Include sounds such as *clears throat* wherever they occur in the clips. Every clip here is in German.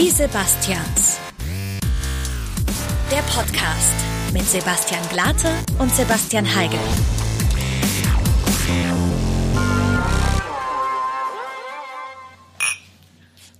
Die Sebastians. Der Podcast mit Sebastian Glate und Sebastian Heigel.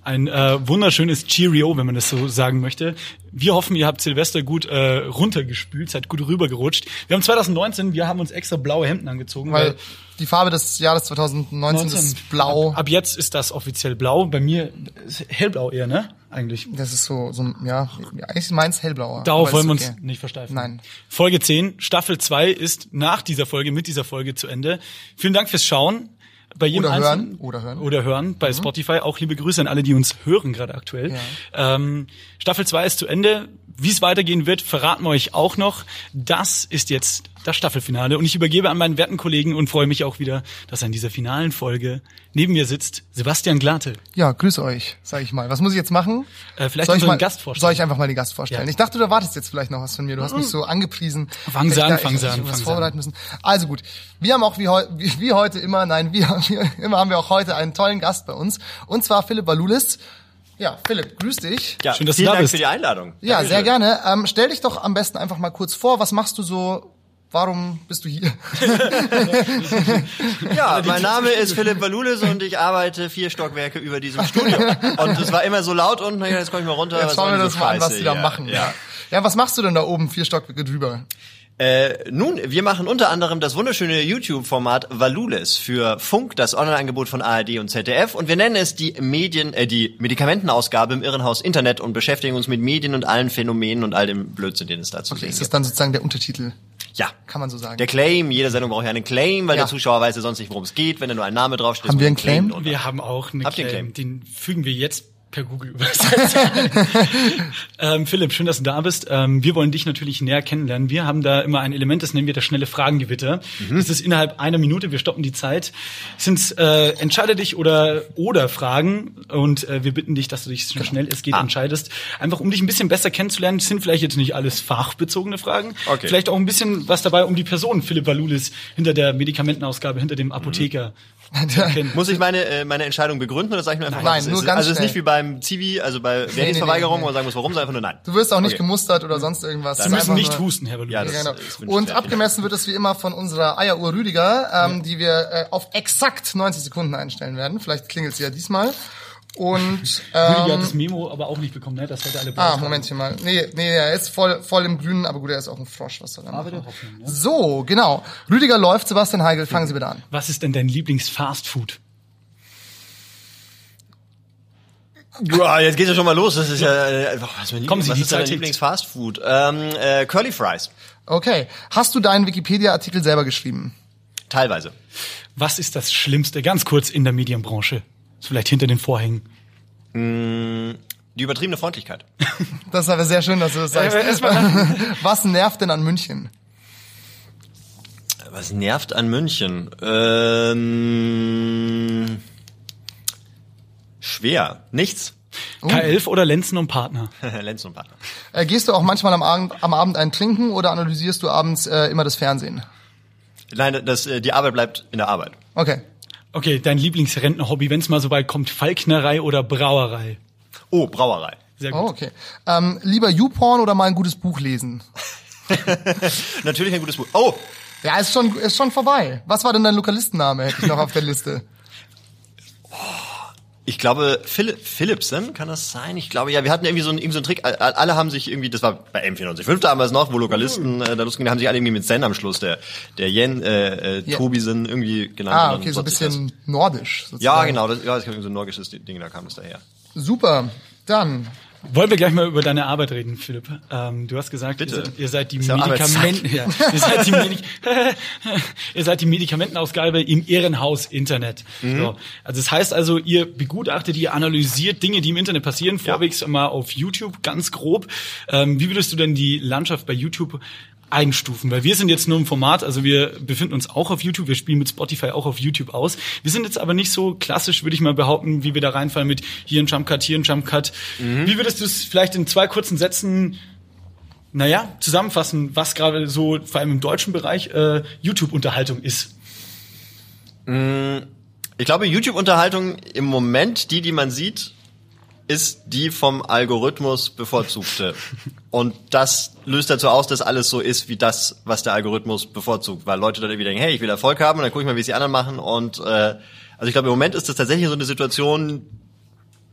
Ein äh, wunderschönes Cheerio, wenn man das so sagen möchte. Wir hoffen, ihr habt Silvester gut äh, runtergespült, seid gut rübergerutscht. Wir haben 2019, wir haben uns extra blaue Hemden angezogen, Weil die Farbe des Jahres 2019 ist blau. Ab, ab jetzt ist das offiziell blau. Bei mir ist hellblau eher, ne? Eigentlich. Das ist so, so ja, eigentlich meins hellblauer. Darauf wollen wir uns nicht versteifen. Nein. Folge 10, Staffel 2 ist nach dieser Folge, mit dieser Folge zu Ende. Vielen Dank fürs Schauen. Bei jedem Oder hören, oder hören. Mhm. Oder hören bei Spotify. Auch liebe Grüße an alle, die uns hören gerade aktuell. Ähm, Staffel 2 ist zu Ende. Wie es weitergehen wird, verraten wir euch auch noch. Das ist jetzt das Staffelfinale. Und ich übergebe an meinen werten Kollegen und freue mich auch wieder, dass an dieser finalen Folge neben mir sitzt Sebastian Glate. Ja, grüß euch, sag ich mal. Was muss ich jetzt machen? Äh, vielleicht soll ich mal, Gast vorstellen. Soll ich einfach mal den Gast vorstellen? Ja. Ich dachte, du erwartest jetzt vielleicht noch was von mir. Du hast mich so angepriesen. Fangen Sie Ich an, ich- ich an, vorbereiten müssen. Also gut. Wir haben auch wie, heu wie, wie heute immer, nein, wie, wie *laughs* immer haben wir auch heute einen tollen Gast bei uns. Und zwar Philipp Valulis. Ja, Philipp, grüß dich. Ja, Schön, dass du vielen da Dank bist. für die Einladung. Ja, Dankeschön. sehr gerne. Ähm, stell dich doch am besten einfach mal kurz vor. Was machst du so? Warum bist du hier? *laughs* Ja, mein Name ist Philipp Valulis und ich arbeite vier Stockwerke über diesem Studio. Und es war immer so laut unten, jetzt komme ich mal runter. Jetzt schauen wir das so mal an, was die da machen. Ja. ja, was machst du denn da oben vier Stockwerke drüber? Äh, nun, wir machen unter anderem das wunderschöne YouTube-Format Valulis für Funk, das Online-Angebot von ARD und ZDF. Und wir nennen es die Medien, äh, die Medikamentenausgabe im Irrenhaus Internet und beschäftigen uns mit Medien und allen Phänomenen und all dem Blödsinn, den es dazu Okay, sehen ist das gibt. dann sozusagen der Untertitel? Ja. Kann man so sagen. Der Claim, jede Sendung braucht ja einen Claim, weil Ja. der Zuschauer weiß ja sonst nicht, worum es geht, wenn da nur ein Name draufsteht. Haben wir ein einen Claim? drunter. Wir haben auch einen Habt ihr Claim. Den fügen wir jetzt per Google übersetzt. *laughs* ähm, Philipp, schön, dass du da bist. Ähm, wir wollen dich natürlich näher kennenlernen. Wir haben da immer ein Element, das nennen wir das schnelle Fragengewitter. Mhm. Das ist innerhalb einer Minute. Wir stoppen die Zeit. Es sind äh, entscheide dich oder oder Fragen und äh, wir bitten dich, dass du dich so schnell es geht Ah. entscheidest, einfach um dich ein bisschen besser kennenzulernen. Sind vielleicht jetzt nicht alles fachbezogene Fragen, Okay. vielleicht auch ein bisschen was dabei um die Person Philipp Valulis hinter der Medikamentenausgabe, hinter dem Apotheker. erkennen. Muss ich meine, äh, meine Entscheidung begründen oder sag ich nur einfach, Nein, es nur ist? ganz Also es ist nicht wie beim Zivi, also bei Wehrdienstverweigerung, nee, nee. wo man sagen muss, warum, sondern einfach nur nein. Du wirst auch nicht Okay. gemustert oder sonst irgendwas. Sie müssen nicht nur- husten, Herr Valulis. Ja, Ja, genau. Und abgemessen wird es wie immer von unserer Eieruhr Rüdiger, ähm, die wir äh, auf exakt 90 Sekunden einstellen werden. Vielleicht klingelt sie ja diesmal. Und Rüdiger hat ähm, das Memo aber auch nicht bekommen, ne? Das hätte alle Ah, Momentchen mal. Nee, nee, er ist voll, voll im Grünen, aber gut, er ist auch ein Frosch. Was soll er machen? Hoffnung? So, genau. Rüdiger läuft, Sebastian Heigel, fangen Sie bitte an. Was ist denn dein Lieblings-Fastfood? Boah, jetzt geht's ja schon mal los. Das ist ja, äh, was mein Kommen Sie, was die ist Zeit dein. Lieblingsfastfood? Ähm, äh, Curly Fries. Okay. Hast du deinen Wikipedia-Artikel selber geschrieben? Teilweise. Was ist das Schlimmste, ganz kurz, in der Medienbranche? So vielleicht hinter den Vorhängen. Die übertriebene Freundlichkeit. *laughs* Das ist aber sehr schön, dass du das sagst. *laughs* Was nervt denn an München? Was nervt an München? Ähm, schwer. Nichts. K11 oder Lenzen und Partner? *laughs* Lenz und Partner. Äh, gehst du auch manchmal am Abend, am Abend einen trinken oder analysierst du abends äh, immer das Fernsehen? Nein, das, äh, die Arbeit bleibt in der Arbeit. Okay. Okay, dein Lieblingsrentnerhobby, wenn es mal so weit kommt, Falknerei oder Brauerei? Oh, Brauerei. Sehr gut. Oh, okay. Ähm, lieber YouPorn oder mal ein gutes Buch lesen? *laughs* Natürlich ein gutes Buch. Oh, Ja, ist schon, ist schon vorbei. Was war denn dein Lokalistenname? Hätte ich noch auf der Liste. Ich glaube, Philipp, Philipsen, kann das sein? Ich glaube, ja, wir hatten irgendwie so einen, irgendwie so einen Trick. All- Alle haben sich irgendwie, das war bei M945 damals noch, wo Lokalisten äh, da losgingen, da haben sich alle irgendwie mit Zen am Schluss, der, der Jen, äh, äh, Ja. Tobisen irgendwie genannt. Ah, okay, so ein bisschen nordisch. Sozusagen. Ja, genau, das, ja, das ist so ein nordisches Ding, da kam es daher. Super. Dann, Wollen wir gleich mal über deine Arbeit reden, Philipp? Ähm, du hast gesagt, ihr seid, ihr seid die ja Medikamenten, ja, ihr seid die, Medik *laughs* ihr seid die Medikamentenausgabe im Ehrenhaus Internet. Mhm. So. Also das heißt also, ihr begutachtet, ihr analysiert Dinge, die im Internet passieren, vorwegs mal auf YouTube, ganz grob. Ähm, wie würdest du denn die Landschaft bei YouTube einstufen, weil wir sind jetzt nur im Format, also wir befinden uns auch auf YouTube, wir spielen mit Spotify auch auf YouTube aus. Wir sind jetzt aber nicht so klassisch, würde ich mal behaupten, wie wir da reinfallen mit hier ein Jumpcut, hier ein Jumpcut. Wie würdest du es vielleicht in zwei kurzen Sätzen, naja, zusammenfassen, was gerade so, vor allem im deutschen Bereich, äh, YouTube-Unterhaltung ist? Ich glaube, YouTube-Unterhaltung im Moment, die, die man sieht, ist die vom Algorithmus bevorzugte. Und das löst dazu aus, dass alles so ist wie das, was der Algorithmus bevorzugt. Weil Leute dann irgendwie denken, hey, ich will Erfolg haben und dann gucke ich mal, wie es die anderen machen. Und äh, also ich glaube, im Moment ist das tatsächlich so eine Situation,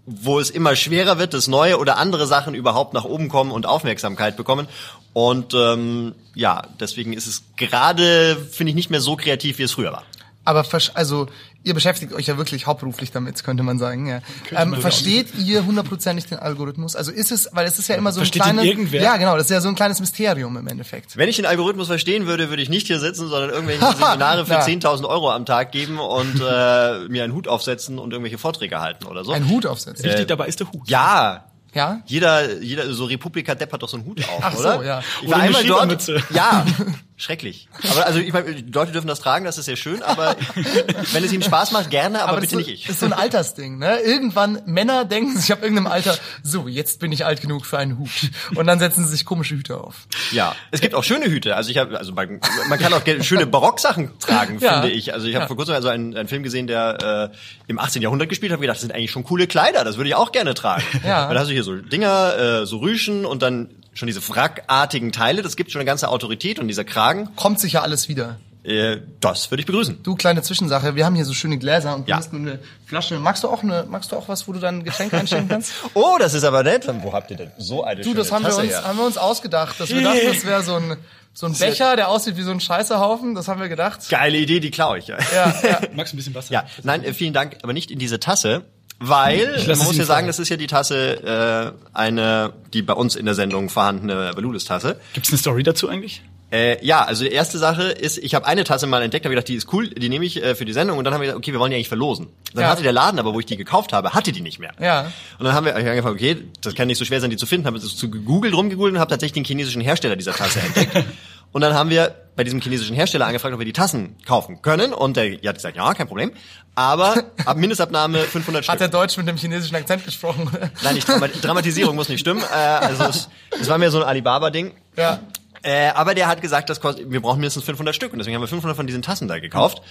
wo es immer schwerer wird, dass neue oder andere Sachen überhaupt nach oben kommen und Aufmerksamkeit bekommen. Und ähm, ja, deswegen ist es gerade, finde ich, nicht mehr so kreativ, wie es früher war. Aber also ihr beschäftigt euch ja wirklich hauptberuflich damit, könnte man sagen. Ja. Ähm, man versteht ihr hundertprozentig den Algorithmus? Also ist es, weil es ist ja immer so ein kleines, ja genau, das ist ja so ein kleines Mysterium im Endeffekt. Wenn ich den Algorithmus verstehen würde, würde ich nicht hier sitzen, sondern irgendwelche *laughs* Seminare für Ja. 10.000 Euro am Tag geben und äh, mir einen Hut aufsetzen und irgendwelche Vorträge halten oder so. Einen Hut aufsetzen. Wichtig dabei ist der Hut. Ja, Ja? jeder, jeder, so Republika Depp hat doch so einen Hut auf, Ach so, oder? ja. Ich war einmal dort. Ja, *laughs* schrecklich. Aber also ich meine, die Leute dürfen das tragen, das ist sehr schön, aber *laughs* wenn es ihnen Spaß macht, gerne, aber, das bitte ist nicht so, ich. ist so ein Altersding, ne? Irgendwann Männer denken sich ab irgendeinem Alter, so, jetzt bin ich alt genug für einen Hut. Und dann setzen sie sich komische Hüte auf. Ja, es gibt auch schöne Hüte. Also ich habe, also man, man kann auch schöne Barocksachen tragen, *laughs* Ja. finde ich. Also ich habe Ja. vor kurzem also einen, einen Film gesehen, der äh, im 18. Jahrhundert gespielt hat. Gedacht, das sind eigentlich schon coole Kleider. Das würde ich auch gerne tragen. Ja. Weil da hast du hier so Dinger, äh, so Rüschen und dann schon diese wrackartigen Teile. Das gibt schon eine ganze Autorität und dieser Kragen, Kommt sicher alles wieder. äh, das würde ich begrüßen. Du, kleine Zwischensache, wir haben hier so schöne Gläser und du Ja. hast nur eine Flasche. Magst du auch eine, magst du auch was, wo du dann Getränke einstellen kannst? *laughs* Oh, das ist aber nett. Wo habt ihr denn so eine Du, das haben wir Tasse uns, her? haben wir uns ausgedacht. Dass wir dachten, das wäre so ein, so ein Becher, der aussieht wie so ein Scheißerhaufen. Das haben wir gedacht. Geile Idee, die klaue ich. Ja. Ja, ja. Magst du ein bisschen Wasser? Ja, nein, äh, vielen Dank, aber nicht in diese Tasse, weil man muss ja sagen, das ist ja die Tasse, äh, eine, die bei uns in der Sendung vorhandene Valulis-Tasse. Gibt's eine Story dazu eigentlich? Äh, ja, also die erste Sache ist, ich habe eine Tasse mal entdeckt, habe gedacht, die ist cool, die nehme ich äh, für die Sendung und dann haben wir gesagt, okay, wir wollen die eigentlich verlosen. Dann Ja. hatte der Laden aber, wo ich die gekauft habe, hatte die nicht mehr. Ja. Und dann haben wir angefangen, okay, das kann nicht so schwer sein, die zu finden, habe es zu gegoogelt, rumgegoogelt und habe tatsächlich den chinesischen Hersteller dieser Tasse entdeckt. *laughs* Und dann haben wir bei diesem chinesischen Hersteller angefragt, ob wir die Tassen kaufen können. Und der hat gesagt, ja, kein Problem. Aber *laughs* ab Mindestabnahme 500 Hat Stück. er Deutsch mit dem chinesischen Akzent gesprochen? Nein, nicht Drama *laughs* Dramatisierung muss nicht stimmen. Äh, also es, es war mir so ein Alibaba-Ding. ja. Äh, aber der hat gesagt, das kostet, wir brauchen mindestens 500 Stück und deswegen haben wir 500 von diesen Tassen da gekauft.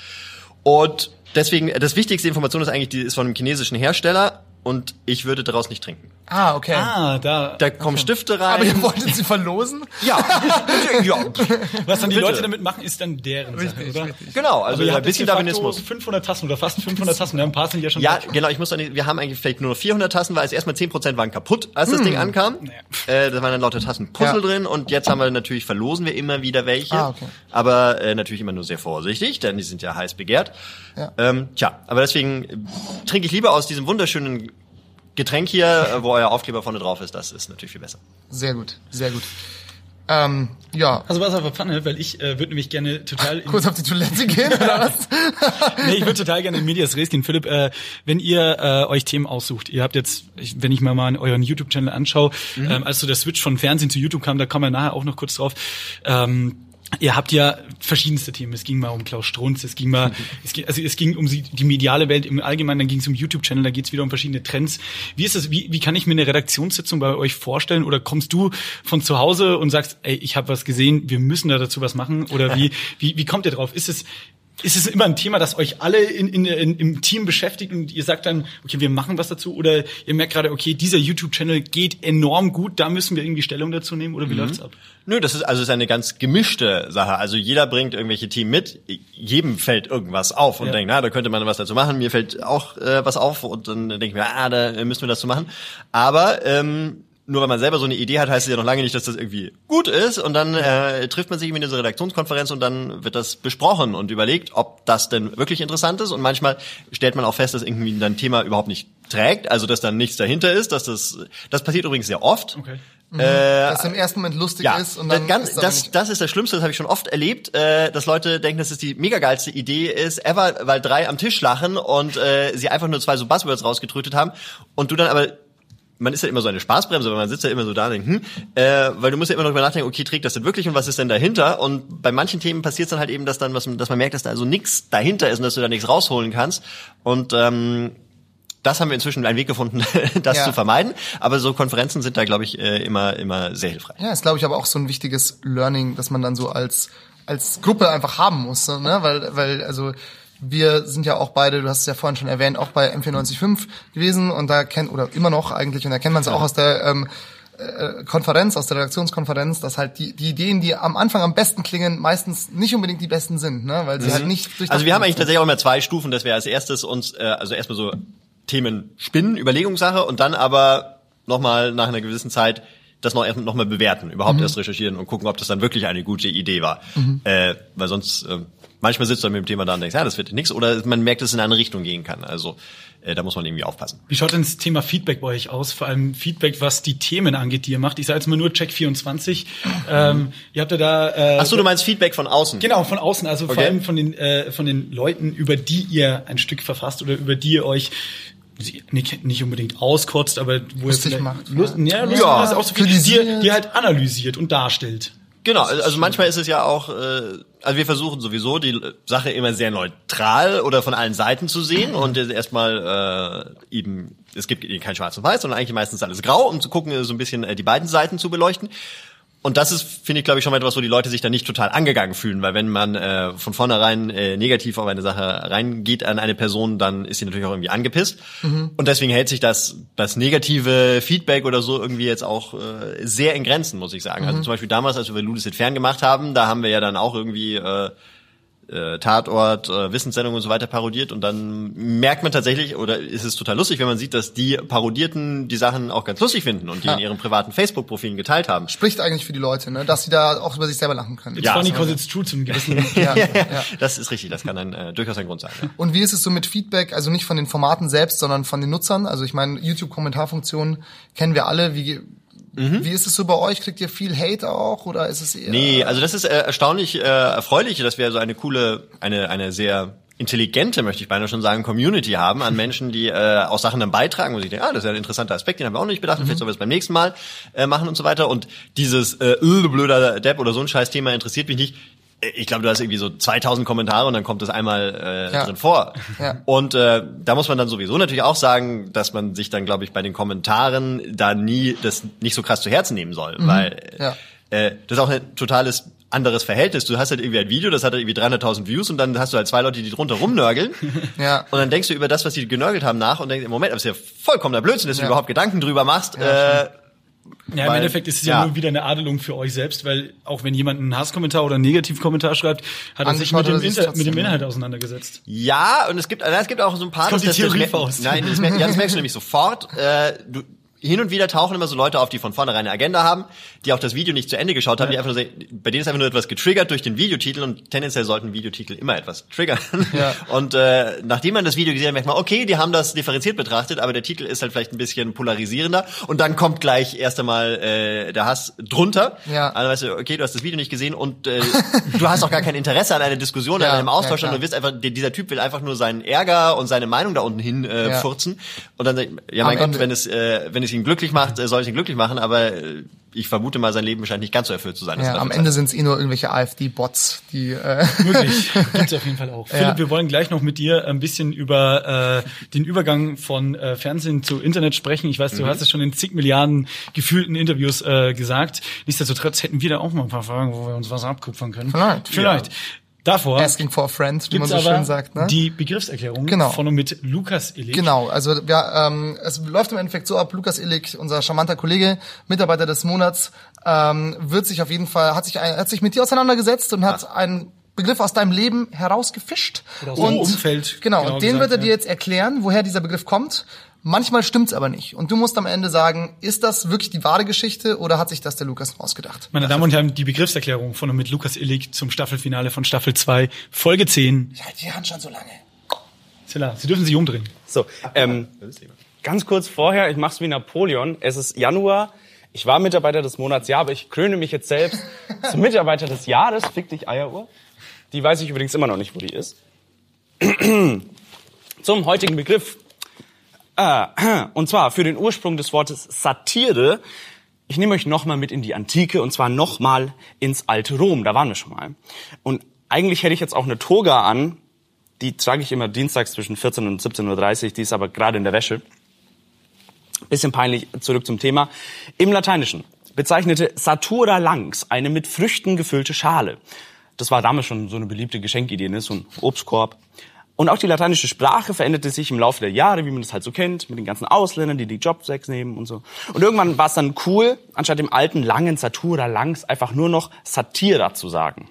Und deswegen, das wichtigste Information ist eigentlich, die ist von einem chinesischen Hersteller und ich würde daraus nicht trinken. Ah, okay. Ah, da. Da kommen Stifte rein. Aber ihr wolltet sie verlosen? *laughs* ja, *laughs* ja, Was dann die Bitte. Leute damit machen, ist dann deren Sache, Richtig, oder? richtig. genau, also ihr ein bisschen Darwinismus. 500 Tassen oder fast 500 Tassen. Ja, ein paar sind ja schon Ja, weg. genau, ich muss dann, wir haben eigentlich vielleicht nur noch 400 Tassen, weil es erstmal 10% waren kaputt, als das Ding ankam. Äh, da waren dann lauter Tassen Puzzle Hm. Ja. drin und jetzt haben wir natürlich, verlosen wir immer wieder welche. Ah, okay. Aber äh, natürlich immer nur sehr vorsichtig, denn die sind ja heiß begehrt. Ja. Ähm, tja, aber deswegen trinke ich lieber aus diesem wunderschönen Getränk hier, äh, wo euer Aufkleber vorne drauf ist. Das ist natürlich viel besser. Sehr gut, sehr gut. Ähm, ja. Also was aber Pfanne, weil ich äh, würde nämlich gerne total in, Kurz auf die Toilette gehen, oder *laughs* was? nee, ich würde total gerne in Medias Res gehen. Philipp, äh, wenn ihr äh, euch Themen aussucht, ihr habt jetzt, ich, wenn ich mir mal euren YouTube-Channel anschaue, ähm, als so der Switch von Fernsehen zu YouTube kam, da kommen wir nachher auch noch kurz drauf. Ähm, Ihr habt ja verschiedenste Themen. Es ging mal um Klaus Strunz, es ging mal, es ging, also es ging um die, mediale Welt im Allgemeinen, dann ging es um YouTube-Channel, da geht es wieder um verschiedene Trends. Wie ist das, wie, wie kann ich mir eine Redaktionssitzung bei euch vorstellen? Oder kommst du von zu Hause und sagst, ey, ich habe was gesehen, wir müssen da dazu was machen? Oder wie, *laughs* wie, wie kommt ihr drauf? Ist es, ist es immer ein Thema, das euch alle in, in, in, im Team beschäftigt und ihr sagt dann, okay, wir machen was dazu? Oder ihr merkt gerade, okay, dieser YouTube-Channel geht enorm gut, da müssen wir irgendwie Stellung dazu nehmen? Oder wie läuft's ab? Nö, das ist also ist eine ganz gemischte Sache. Also jeder bringt irgendwelche Themen mit. Jedem fällt irgendwas auf und Ja. denkt, na, da könnte man was dazu machen. Mir fällt auch äh, was auf und dann denke ich mir, ah, da müssen wir das zu machen. Aber ähm, nur weil man selber so eine Idee hat, heißt es ja noch lange nicht, dass das irgendwie gut ist. Und dann äh, trifft man sich in dieser Redaktionskonferenz und dann wird das besprochen und überlegt, ob das denn wirklich interessant ist. Und manchmal stellt man auch fest, dass irgendwie ein Thema überhaupt nicht trägt, also dass dann nichts dahinter ist. Dass das, das passiert übrigens sehr oft. Okay. Dass es im ersten Moment lustig Ja, ist und dann das, ganz, ist das, das ist das Schlimmste, das habe ich schon oft erlebt, äh, dass Leute denken, dass es die mega geilste Idee ist, ever, weil drei am Tisch lachen und äh, sie einfach nur zwei so Buzzwords rausgetrötet haben und du dann aber man ist ja immer so eine Spaßbremse, weil man sitzt ja immer so da und denkt, hm, äh, weil du musst ja immer noch drüber nachdenken, okay, trägt das denn wirklich und was ist denn dahinter? Und bei manchen Themen passiert es dann halt eben, dass dann was, dass man merkt, dass da also nichts dahinter ist und dass du da nichts rausholen kannst. Und ähm, das haben wir inzwischen einen Weg gefunden, *laughs* das Ja. zu vermeiden. Aber so Konferenzen sind da, glaube ich, äh, immer immer sehr hilfreich. Ja, ist glaube ich aber auch so ein wichtiges Learning, dass man dann so als als Gruppe einfach haben muss, ne? Weil weil also wir sind ja auch beide, du hast es ja vorhin schon erwähnt, auch bei M495 gewesen und da kennt, oder immer noch eigentlich, und da kennt man es auch aus der ähm, äh, Konferenz, aus der Redaktionskonferenz, dass halt die, die Ideen, die am Anfang am besten klingen, meistens nicht unbedingt die besten sind, ne? weil sie halt nicht durch Also wir haben eigentlich tatsächlich auch immer zwei Stufen, dass wir als erstes uns, äh, also erstmal so Themen spinnen, Überlegungssache und dann aber nochmal nach einer gewissen Zeit das noch, noch mal bewerten, überhaupt erst recherchieren und gucken, ob das dann wirklich eine gute Idee war. Äh, weil sonst, äh, manchmal sitzt dann mit dem Thema da und denkst, ja, das wird nichts, oder man merkt, dass es in eine Richtung gehen kann. Also äh, da muss man irgendwie aufpassen. Wie schaut denn das Thema Feedback bei euch aus? Vor allem Feedback, was die Themen angeht, die ihr macht. Ich sage jetzt mal nur Check24. Ähm, ihr habt ja da... Äh, Ach so, du meinst Feedback von außen? Genau, von außen, also vor Okay. allem von den, äh, von den Leuten, über die ihr ein Stück verfasst oder über die ihr euch nicht, nicht unbedingt auskotzt, aber wo Lustig ihr vielleicht- macht, Lust, ja, lustig Ja. macht, ist auch so viel, die, Kritisiert. die halt analysiert und darstellt. Genau, also manchmal ist es ja auch, äh, also wir versuchen sowieso die Sache immer sehr neutral oder von allen Seiten zu sehen und jetzt erstmal äh, eben, es gibt eben kein Schwarz und Weiß, sondern eigentlich meistens alles grau, um zu gucken, so ein bisschen äh, die beiden Seiten zu beleuchten. Und das ist, finde ich, glaube ich, schon mal etwas, wo die Leute sich dann nicht total angegangen fühlen, weil wenn man äh, von vornherein äh, negativ auf eine Sache reingeht an eine Person, dann ist sie natürlich auch irgendwie angepisst. Und deswegen hält sich das, das negative Feedback oder so irgendwie jetzt auch äh, sehr in Grenzen, muss ich sagen. Also zum Beispiel damals, als wir Ludus Fern gemacht haben, da haben wir ja dann auch irgendwie äh, äh, Tatort, äh, Wissenssendungen und so weiter parodiert und dann merkt man tatsächlich, oder ist es total lustig, wenn man sieht, dass die Parodierten die Sachen auch ganz lustig finden und die Ja. in ihren privaten Facebook-Profilen geteilt haben. Spricht eigentlich für die Leute, ne? dass sie da auch über sich selber lachen können. It's Ja, funny because it's true zum gewissen. *laughs* Ja, ja. Das ist richtig, das kann dann äh, durchaus ein Grund sein. Ja. Und wie ist es so mit Feedback, also nicht von den Formaten selbst, sondern von den Nutzern? Also ich meine, YouTube-Kommentarfunktion kennen wir alle. Wie, wie ist es so bei euch? Kriegt ihr viel Hate auch oder ist es eher... Nee, also das ist äh, erstaunlich äh, erfreulich, dass wir so eine coole, eine, eine sehr intelligente, möchte ich beinahe schon sagen, Community haben an Menschen, die äh, auch Sachen dann beitragen, wo sie denken, ah, das ist ja ein interessanter Aspekt, den haben wir auch nicht bedacht, vielleicht sollen wir es beim nächsten Mal äh, machen und so weiter. Und dieses äh, blöder Depp oder so ein scheiß Thema interessiert mich nicht. Äh, Ich glaube, du hast irgendwie so 2000 Kommentare und dann kommt das einmal äh, Ja. drin vor. Ja. Und äh, da muss man dann sowieso natürlich auch sagen, dass man sich dann, glaube ich, bei den Kommentaren da nie das nicht so krass zu Herzen nehmen soll, weil Ja. äh, das ist auch ein totales anderes Verhältnis. Du hast halt irgendwie ein Video, das hat halt irgendwie 300.000 Views und dann hast du halt zwei Leute, die drunter rumnörgeln. *laughs* Ja. Und dann denkst du über das, was die genörgelt haben, nach und denkst, im Moment, das ist ja vollkommener Blödsinn, dass du überhaupt Gedanken drüber machst. Äh, Ja, im Weil- Endeffekt ist es ja, ja. nur wieder eine Adelung für euch selbst, weil auch wenn jemand einen Hasskommentar oder einen Negativkommentar schreibt, hat er sich mit dem, er Inter mit dem Inhalt auseinandergesetzt. Ja, und es gibt, also es gibt auch so ein paar, kommt die das, das, Theorie mer- Faust. Nein, das, ja, das merkst du *laughs* nämlich sofort. Äh, du, hin und wieder tauchen immer so Leute auf, die von vornherein eine Agenda haben, die auch das Video nicht zu Ende geschaut haben, die einfach nur sagen, bei denen ist einfach nur etwas getriggert durch den Videotitel und tendenziell sollten Videotitel immer etwas triggern. Ja. *laughs* Und äh, nachdem man das Video gesehen hat, merkt man, okay, die haben das differenziert betrachtet, aber der Titel ist halt vielleicht ein bisschen polarisierender und dann kommt gleich erst einmal äh, der Hass drunter. Ja. Also weißt du, okay, du hast das Video nicht gesehen und äh, *laughs* du hast auch gar kein Interesse an einer Diskussion, Ja, an einem Austausch, ja, sondern du willst einfach, die- dieser Typ will einfach nur seinen Ärger und seine Meinung da unten hin äh, Ja. furzen. Und dann, ja mein Am Gott, Ende- wenn es, äh, wenn es ihn glücklich macht, äh, soll es ihn glücklich machen, aber äh, ich vermute mal, sein Leben scheint nicht ganz so erfüllt zu sein. Ja, am Ende sind es eh nur irgendwelche AfD-Bots, die... Äh, Möglich. *laughs* Gibt's auf jeden Fall auch. Philipp, wir wollen gleich noch mit dir ein bisschen über äh, den Übergang von äh, Fernsehen zu Internet sprechen. Ich weiß, Mhm. du hast es schon in zig Milliarden gefühlten Interviews äh, gesagt. Nichtsdestotrotz hätten wir da auch mal ein paar Fragen, wo wir uns was abkupfern können. Vielleicht. Vielleicht. Davor Asking for a friend, wie man so schön sagt. Ne? die Begriffserklärung Genau. von und mit Lukas Illig. Genau, also wir, ähm, es läuft im Endeffekt so ab, Lukas Illig, unser charmanter Kollege, Mitarbeiter des Monats, ähm, wird sich auf jeden Fall, hat sich, ein, hat sich mit dir auseinandergesetzt und hat einen Begriff aus deinem Leben herausgefischt. Oder aus und, Umfeld, Genau, genau und den gesagt, wird er ja. dir jetzt erklären, woher dieser Begriff kommt. Manchmal stimmt's aber nicht. Und du musst am Ende sagen, ist das wirklich die wahre Geschichte oder hat sich das der Lukas nur ausgedacht? Meine Damen und Herren, die Begriffserklärung von und mit Lukas Illig zum Staffelfinale von Staffel 2, Folge 10. Ich halte die Hand schon so lange. Zilla, Sie dürfen sich umdrehen. So, ähm, ganz kurz vorher, ich mach's wie Napoleon. Es ist Januar. Ich war Mitarbeiter des Monats, ja, aber ich kröne mich jetzt selbst *laughs* zum Mitarbeiter des Jahres. Fick dich, Eieruhr. Die weiß ich übrigens immer noch nicht, wo die ist. *clears throat* Zum heutigen Begriff. Äh, *clears throat* und zwar für den Ursprung des Wortes Satire. Ich nehme euch nochmal mit in die Antike und zwar nochmal ins alte Rom. Da waren wir schon mal. Und eigentlich hätte ich jetzt auch eine Toga an. Die trage ich immer dienstags zwischen 14 und 17.30 Uhr. Die ist aber gerade in der Wäsche. Bisschen peinlich, zurück zum Thema. Im Lateinischen bezeichnete Satura Langs eine mit Früchten gefüllte Schale. Das war damals schon so eine beliebte Geschenkidee, ne? so ein Obstkorb. Und auch die lateinische Sprache veränderte sich im Laufe der Jahre, wie man das halt so kennt, mit den ganzen Ausländern, die die Jobs wegnehmen und so. Und irgendwann war es dann cool, anstatt dem alten langen Satura langs einfach nur noch Satira zu sagen.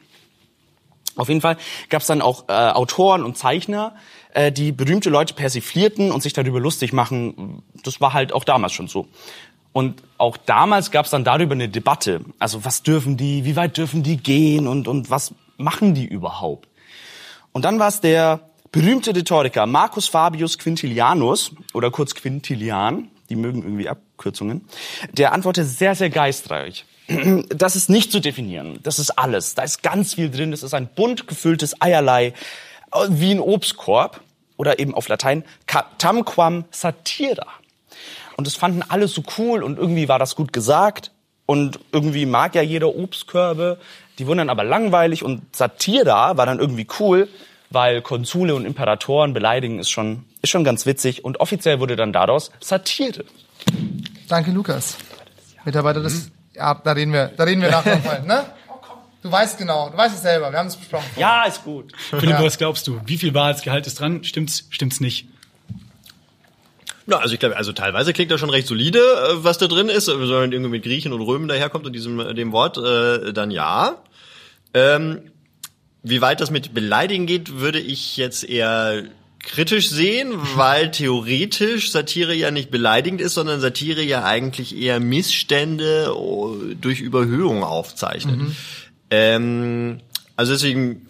Auf jeden Fall gab es dann auch äh, Autoren und Zeichner, äh, die berühmte Leute persiflierten und sich darüber lustig machen. Das war halt auch damals schon so. Und auch damals gab es dann darüber eine Debatte. Also was dürfen die, wie weit dürfen die gehen und, und was machen die überhaupt? Und dann war es der berühmte Rhetoriker Marcus Fabius Quintilianus oder kurz Quintilian, die mögen irgendwie Abkürzungen, der antwortete sehr, sehr geistreich. Das ist nicht zu definieren. Das ist alles. Da ist ganz viel drin. Das ist ein bunt gefülltes Eierlei, äh, wie ein Obstkorb. Oder eben auf Latein, tamquam satira. Und das fanden alle so cool und irgendwie war das gut gesagt. Und irgendwie mag ja jeder Obstkörbe. Die wurden dann aber langweilig und Satira war dann irgendwie cool, weil Konsule und Imperatoren beleidigen ist schon, ist schon ganz witzig. Und offiziell wurde dann daraus Satire. Danke, Lukas. Mitarbeiter des, ja, da reden wir, da reden wir nachher nochmal, *laughs* ne? Du weißt genau, du weißt es selber, wir haben es besprochen. Ja, ist gut. Philipp, ja. was glaubst du? Wie viel Wahrheitsgehalt ist dran? Stimmt's, stimmt's nicht? Na, also ich glaube, also teilweise klingt das schon recht solide, äh, was da drin ist. Wenn man irgendwie mit Griechen und Römen daherkommt und diesem äh, dem Wort, äh, dann ja. Ähm, wie weit das mit Beleidigen geht, würde ich jetzt eher kritisch sehen, weil theoretisch Satire ja nicht beleidigend ist, sondern Satire ja eigentlich eher Missstände oh, durch Überhöhung aufzeichnet. Mhm. Ähm, also deswegen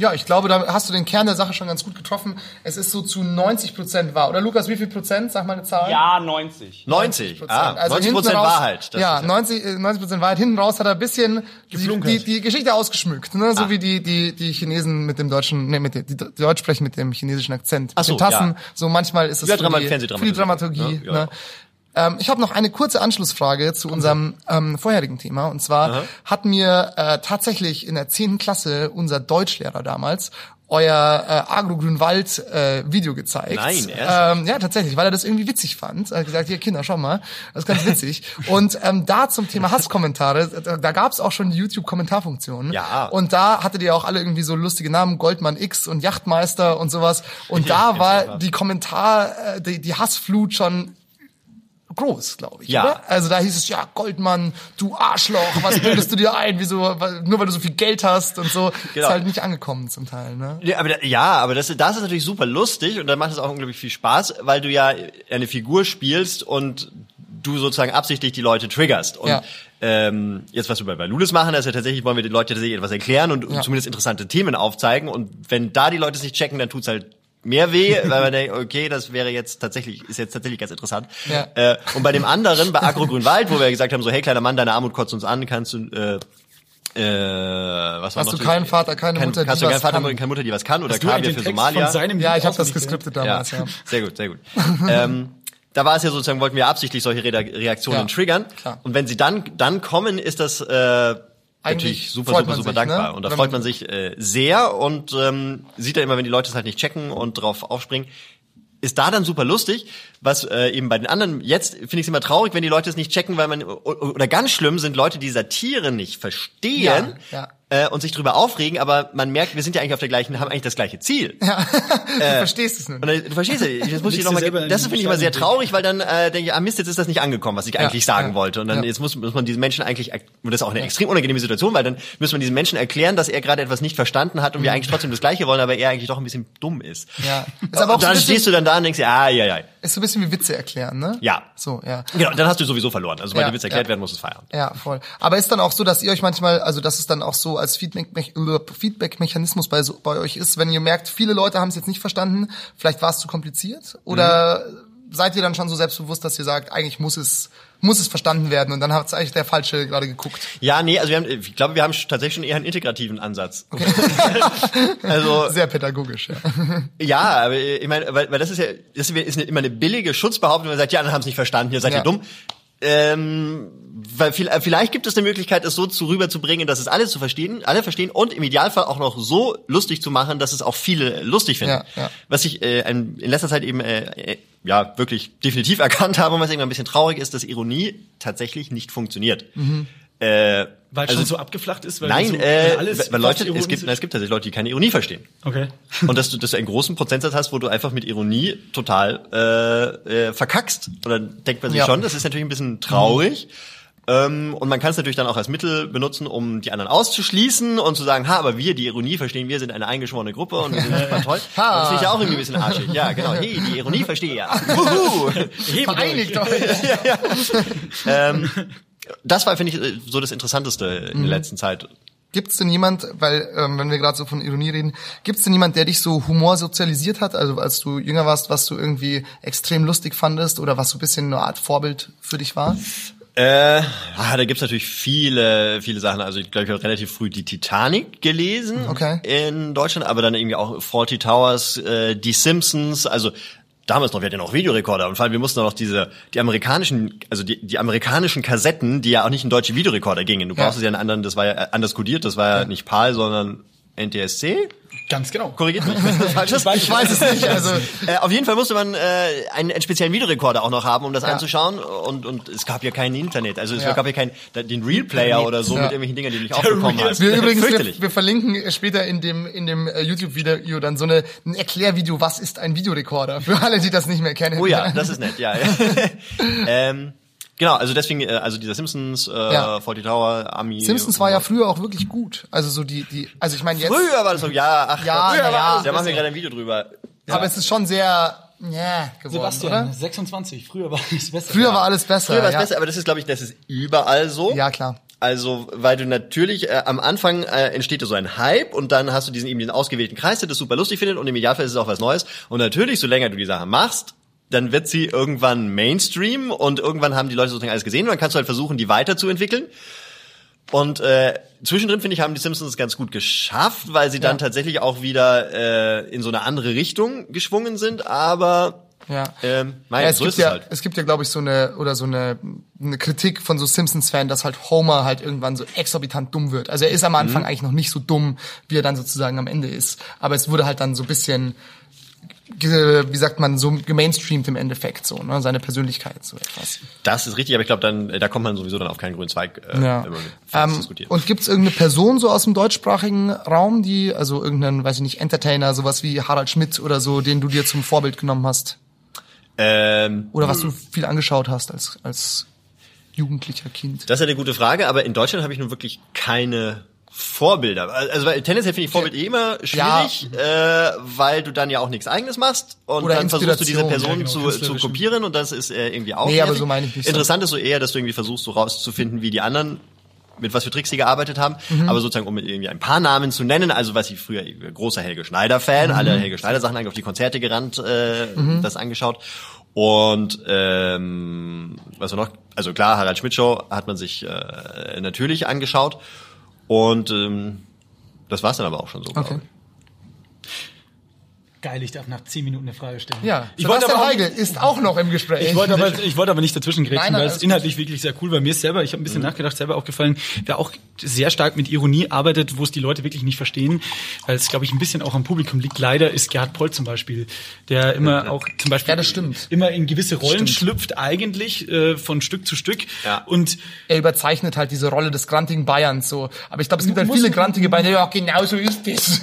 ja, ich glaube, da hast du den Kern der Sache schon ganz gut getroffen. Es ist so zu 90 Prozent wahr. Oder Lukas, wie viel Prozent? Sag mal eine Zahl. Ja, 90. 90. Ah, also 90 Prozent Wahrheit. ja, 90, 90 Prozent Wahrheit. Hinten raus hat er ein bisschen die, die, die Geschichte ausgeschmückt. Ne? So ah. wie die, die, die Chinesen mit dem deutschen, ne, mit dem, die Deutsch sprechen mit dem chinesischen Akzent. Ach so, mit den Tassen. Ja. So manchmal ist es ja, für, die, für die Dramaturgie. Ja, ja. Ne? Ähm, ich habe noch eine kurze Anschlussfrage zu unserem ähm, vorherigen Thema. Und zwar Aha. hat mir äh, tatsächlich in der zehnten Klasse unser Deutschlehrer damals euer äh, Agro-Grünwald äh, Video gezeigt. Nein, erst? Ähm, ja, tatsächlich, weil er das irgendwie witzig fand. Er hat gesagt, hier Kinder, schau mal, das ist ganz witzig. *laughs* und ähm, da zum Thema Hasskommentare, da, da gab es auch schon die YouTube-Kommentarfunktion. Ja. Und da hattet ihr auch alle irgendwie so lustige Namen, Goldmann X und Yachtmeister und sowas. Und Ja, da war ja. die Kommentar, äh, die, die Hassflut schon groß, glaube ich. Ja. Oder? Also da hieß es ja Goldmann, du Arschloch, was *laughs* bildest du dir ein? Wieso? Nur weil du so viel Geld hast und so, Genau. ist halt nicht angekommen zum Teil. Ne? Ja, aber, ja, aber das, das ist natürlich super lustig und dann macht es auch unglaublich viel Spaß, weil du ja eine Figur spielst und du sozusagen absichtlich die Leute triggerst. Und Ja. ähm, jetzt, was wir bei, bei Lulis machen, ist ja tatsächlich, wollen wir den Leuten tatsächlich etwas erklären und Ja. zumindest interessante Themen aufzeigen. Und wenn da die Leute es nicht checken, dann tut's halt mehr weh, weil man denkt, okay, das wäre jetzt tatsächlich, ist jetzt tatsächlich ganz interessant. Ja. Äh, und bei dem anderen, bei Agro Grünwald, wo wir gesagt haben, so, hey, kleiner Mann, deine Armut kotzt uns an, kannst du, äh, äh, was war Hast noch du keinen Vater, keine Kein- Mutter, die Kannst du was keinen Vater, kann? keine Mutter, die was kann oder Hast Kaviar den für Text Somalia? von seinem Ja, ich habe das geskriptet ja, damals, ja. *laughs* sehr gut, sehr gut. ähm, da war es ja sozusagen, wollten wir absichtlich solche Re Reaktionen Ja, triggern. klar. Und wenn sie dann, dann kommen, ist das äh, natürlich super, super, man super sich, dankbar. ne? Und da freut man- sich äh, sehr und ähm, sieht dann immer, wenn die Leute es halt nicht checken und drauf aufspringen, ist da dann super lustig, was äh, eben bei den anderen, jetzt finde ich es immer traurig, wenn die Leute es nicht checken, weil man, oder ganz schlimm sind Leute, die Satire nicht verstehen Ja, ja. Äh, und sich drüber aufregen, aber man merkt, wir sind ja eigentlich auf der gleichen, haben eigentlich das gleiche Ziel. *laughs* du verstehst es nicht. dann, du verstehst ja, das muss ich noch mal, das finde ich immer sehr traurig, weil dann äh, denke ich, ah Mist, jetzt ist das nicht angekommen, was ich Ja, eigentlich sagen ja, wollte. Und dann ja. jetzt muss, muss man diesen Menschen eigentlich, und das ist auch eine extrem unangenehme Situation, weil dann muss man diesen Menschen erklären, dass er gerade etwas nicht verstanden hat und wir eigentlich trotzdem das Gleiche wollen, aber er eigentlich doch ein bisschen dumm ist. Mhm. Ja. Ist aber *laughs* auch und so dann bisschen- stehst du dann da und denkst, dir, ah, ja, ja. Ist so ein bisschen wie Witze erklären, ne? Ja. So, ja. Genau, dann hast du sowieso verloren. Also, weil Ja, der Witz erklärt ja. werden muss, ist Feierabend. Ja, voll. Aber ist dann auch so, dass ihr euch manchmal, also dass es dann auch so als Feedback- Feedback-Mechanismus bei, so, bei euch ist, wenn ihr merkt, viele Leute haben es jetzt nicht verstanden, vielleicht war es zu kompliziert? Oder Mhm. seid ihr dann schon so selbstbewusst, dass ihr sagt, eigentlich muss es, muss es verstanden werden und dann hat es eigentlich der Falsche gerade geguckt? Ja, nee, also wir haben, ich glaube, wir haben tatsächlich schon eher einen integrativen Ansatz. *laughs* also, Sehr pädagogisch, ja. Ja, aber ich meine, weil, weil das ist ja, das ist immer eine billige Schutzbehauptung, wenn man sagt, die anderen haben es nicht verstanden, ihr seid ja, Ja. dumm. Ähm, weil viel- vielleicht gibt es eine Möglichkeit, es so zu rüberzubringen, dass es alle zu verstehen, alle verstehen und im Idealfall auch noch so lustig zu machen, dass es auch viele lustig finden. Ja, ja. Was ich äh, in letzter Zeit eben äh, äh, ja wirklich definitiv *laughs* erkannt habe und was irgendwie ein bisschen traurig ist, dass Ironie tatsächlich nicht funktioniert. Mhm. Äh, Weil es also, schon so abgeflacht ist? Weil nein, so, äh, alles weil Leute, es gibt, ist? nein, es gibt tatsächlich Leute, die keine Ironie verstehen. Okay. *laughs* Und dass du, dass du einen großen Prozentsatz hast, wo du einfach mit Ironie total äh, äh, verkackst. Und dann denkt man sich Ja. schon, das ist natürlich ein bisschen traurig. Ähm, und man kann es natürlich dann auch als Mittel benutzen, um die anderen auszuschließen und zu sagen, ha, aber wir, die Ironie verstehen, wir sind eine eingeschworene Gruppe und wir sind super toll. *laughs* Ha. Das finde ich ja auch irgendwie ein bisschen arschig. Ja, genau. Hey, die Ironie verstehe ja. *laughs* Wuhu. Vereinigt euch. ähm, das war, finde ich, so das Interessanteste in der letzten Zeit. Gibt's denn jemand, weil ähm, wenn wir gerade so von Ironie reden, gibt's denn jemand, der dich so Humor sozialisiert hat, also als du jünger warst, was du irgendwie extrem lustig fandest oder was so ein bisschen eine Art Vorbild für dich war? Äh, ah, da gibt's natürlich viele, viele Sachen. Also ich glaube, ich habe relativ früh die Titanic gelesen Okay. in Deutschland, aber dann irgendwie auch Faulty Towers, äh, die Simpsons, also damals noch, wir hatten ja noch Videorekorder und vor allem wir mussten auch noch diese, die amerikanischen, also die, die amerikanischen Kassetten, die ja auch nicht in deutsche Videorekorder gingen. Du Ja. brauchst ja einen anderen, das war ja anders kodiert, das war ja, nicht PAL, sondern NTSC. Ganz genau. Korrigiert mich, wenn das falsch ist. Ich weiß es nicht, also Äh, auf jeden Fall musste man äh, einen, einen speziellen Videorekorder auch noch haben, um das Ja. anzuschauen. Und, und es gab ja kein Internet. Also es Ja. gab ja kein den Real Player oder so Ja. mit irgendwelchen Dingen, die du nicht aufbekommen hast. Wir übrigens, wir, wir verlinken später in dem in dem äh, YouTube-Video dann so eine, ein Erklärvideo, was ist ein Videorekorder, für alle, die das nicht mehr kennen. oh ja, das ist nett, ja. ja. *laughs* *laughs* ähm, genau, also deswegen, äh, also dieser Simpsons, äh, Ja. Forty Tower, Ami. Simpsons war ja früher auch wirklich gut. Also so die, die, also ich meine jetzt, Früher war das so, ja, ach, Ja, früher ja, war das, da machen wir besser. gerade ein Video drüber. aber es ist schon sehr, ja, geworden, Sebastian, oder? 26. Früher war es besser. Früher war alles besser. Früher war es ja. besser, aber das ist, glaube ich, das ist überall so. Ja, klar. Also, weil du natürlich äh, am Anfang äh, entsteht so ein Hype und dann hast du diesen eben diesen ausgewählten Kreis, der das super lustig findet und im Idealfall ist es auch was Neues. Und natürlich, so länger du die Sache machst, dann wird sie irgendwann Mainstream und irgendwann haben die Leute sozusagen alles gesehen und dann kannst du halt versuchen, die weiterzuentwickeln. Und äh, zwischendrin, finde ich, haben die Simpsons es ganz gut geschafft, weil sie dann tatsächlich auch wieder äh, in so eine andere Richtung geschwungen sind, aber Ja. ähm, nein, ja, es so gibt ja, halt. es gibt ja, glaube ich, so eine oder so eine, eine Kritik von so Simpsons-Fan, dass halt Homer halt irgendwann so exorbitant dumm wird. Also er ist am Mhm. Anfang eigentlich noch nicht so dumm, wie er dann sozusagen am Ende ist. Aber es wurde halt dann so ein bisschen, wie sagt man, so gemainstreamt im Endeffekt so, ne? Seine Persönlichkeit so etwas. Das ist richtig, aber ich glaube, dann äh, da kommt man sowieso dann auf keinen grünen Zweig, äh, Ja. wenn man Ähm, diskutiert. und gibt's irgendeine Person so aus dem deutschsprachigen Raum, die, also irgendeinen, weiß ich nicht, Entertainer, sowas wie Harald Schmidt oder so, den du dir zum Vorbild genommen hast? Ähm, Oder was du viel angeschaut hast als, als jugendlicher Kind? das ist eine gute Frage, aber in Deutschland habe ich nun wirklich keine Vorbilder. Also weil tendenziell finde ich Vorbild eh immer schwierig, äh, weil du dann ja auch nichts eigenes machst und Oder dann versuchst du diese Person ja, genau, zu, zu kopieren und das ist äh, irgendwie auch Nee, aber so meine ich nicht. Interessant ist so eher, dass du irgendwie versuchst, so rauszufinden, wie die anderen mit was für Tricks sie gearbeitet haben, Mhm. aber sozusagen um irgendwie ein paar Namen zu nennen, also was ich früher großer Helge Schneider Fan, Mhm. alle Helge Schneider Sachen eigentlich auf die Konzerte gerannt, äh, das angeschaut und ähm, was war noch? Also klar, Harald Schmidt Show hat man sich äh, natürlich angeschaut und ähm, das war's dann aber auch schon so. Okay. Geil, ich darf nach 10 Minuten eine Frage stellen. Ja, ich wollte Sebastian aber, Heigl ist auch noch im Gespräch. ich wollte aber, ich wollte aber nicht dazwischen grätschen, weil es inhaltlich wirklich sehr cool war. Mir ist selber, ich habe ein bisschen nachgedacht, selber aufgefallen, wer auch sehr stark mit Ironie arbeitet, wo es die Leute wirklich nicht verstehen, weil es, glaube ich, ein bisschen auch am Publikum liegt. Leider ist Gerhard Polt zum Beispiel, der immer auch zum Beispiel Ja, das stimmt. immer in gewisse Rollen Stimmt. schlüpft, eigentlich äh, von Stück zu Stück. Ja. Und er überzeichnet halt diese Rolle des grantigen Bayerns so. Aber ich glaube, es gibt halt viele grantige Bayern. Ja, genau so ist das.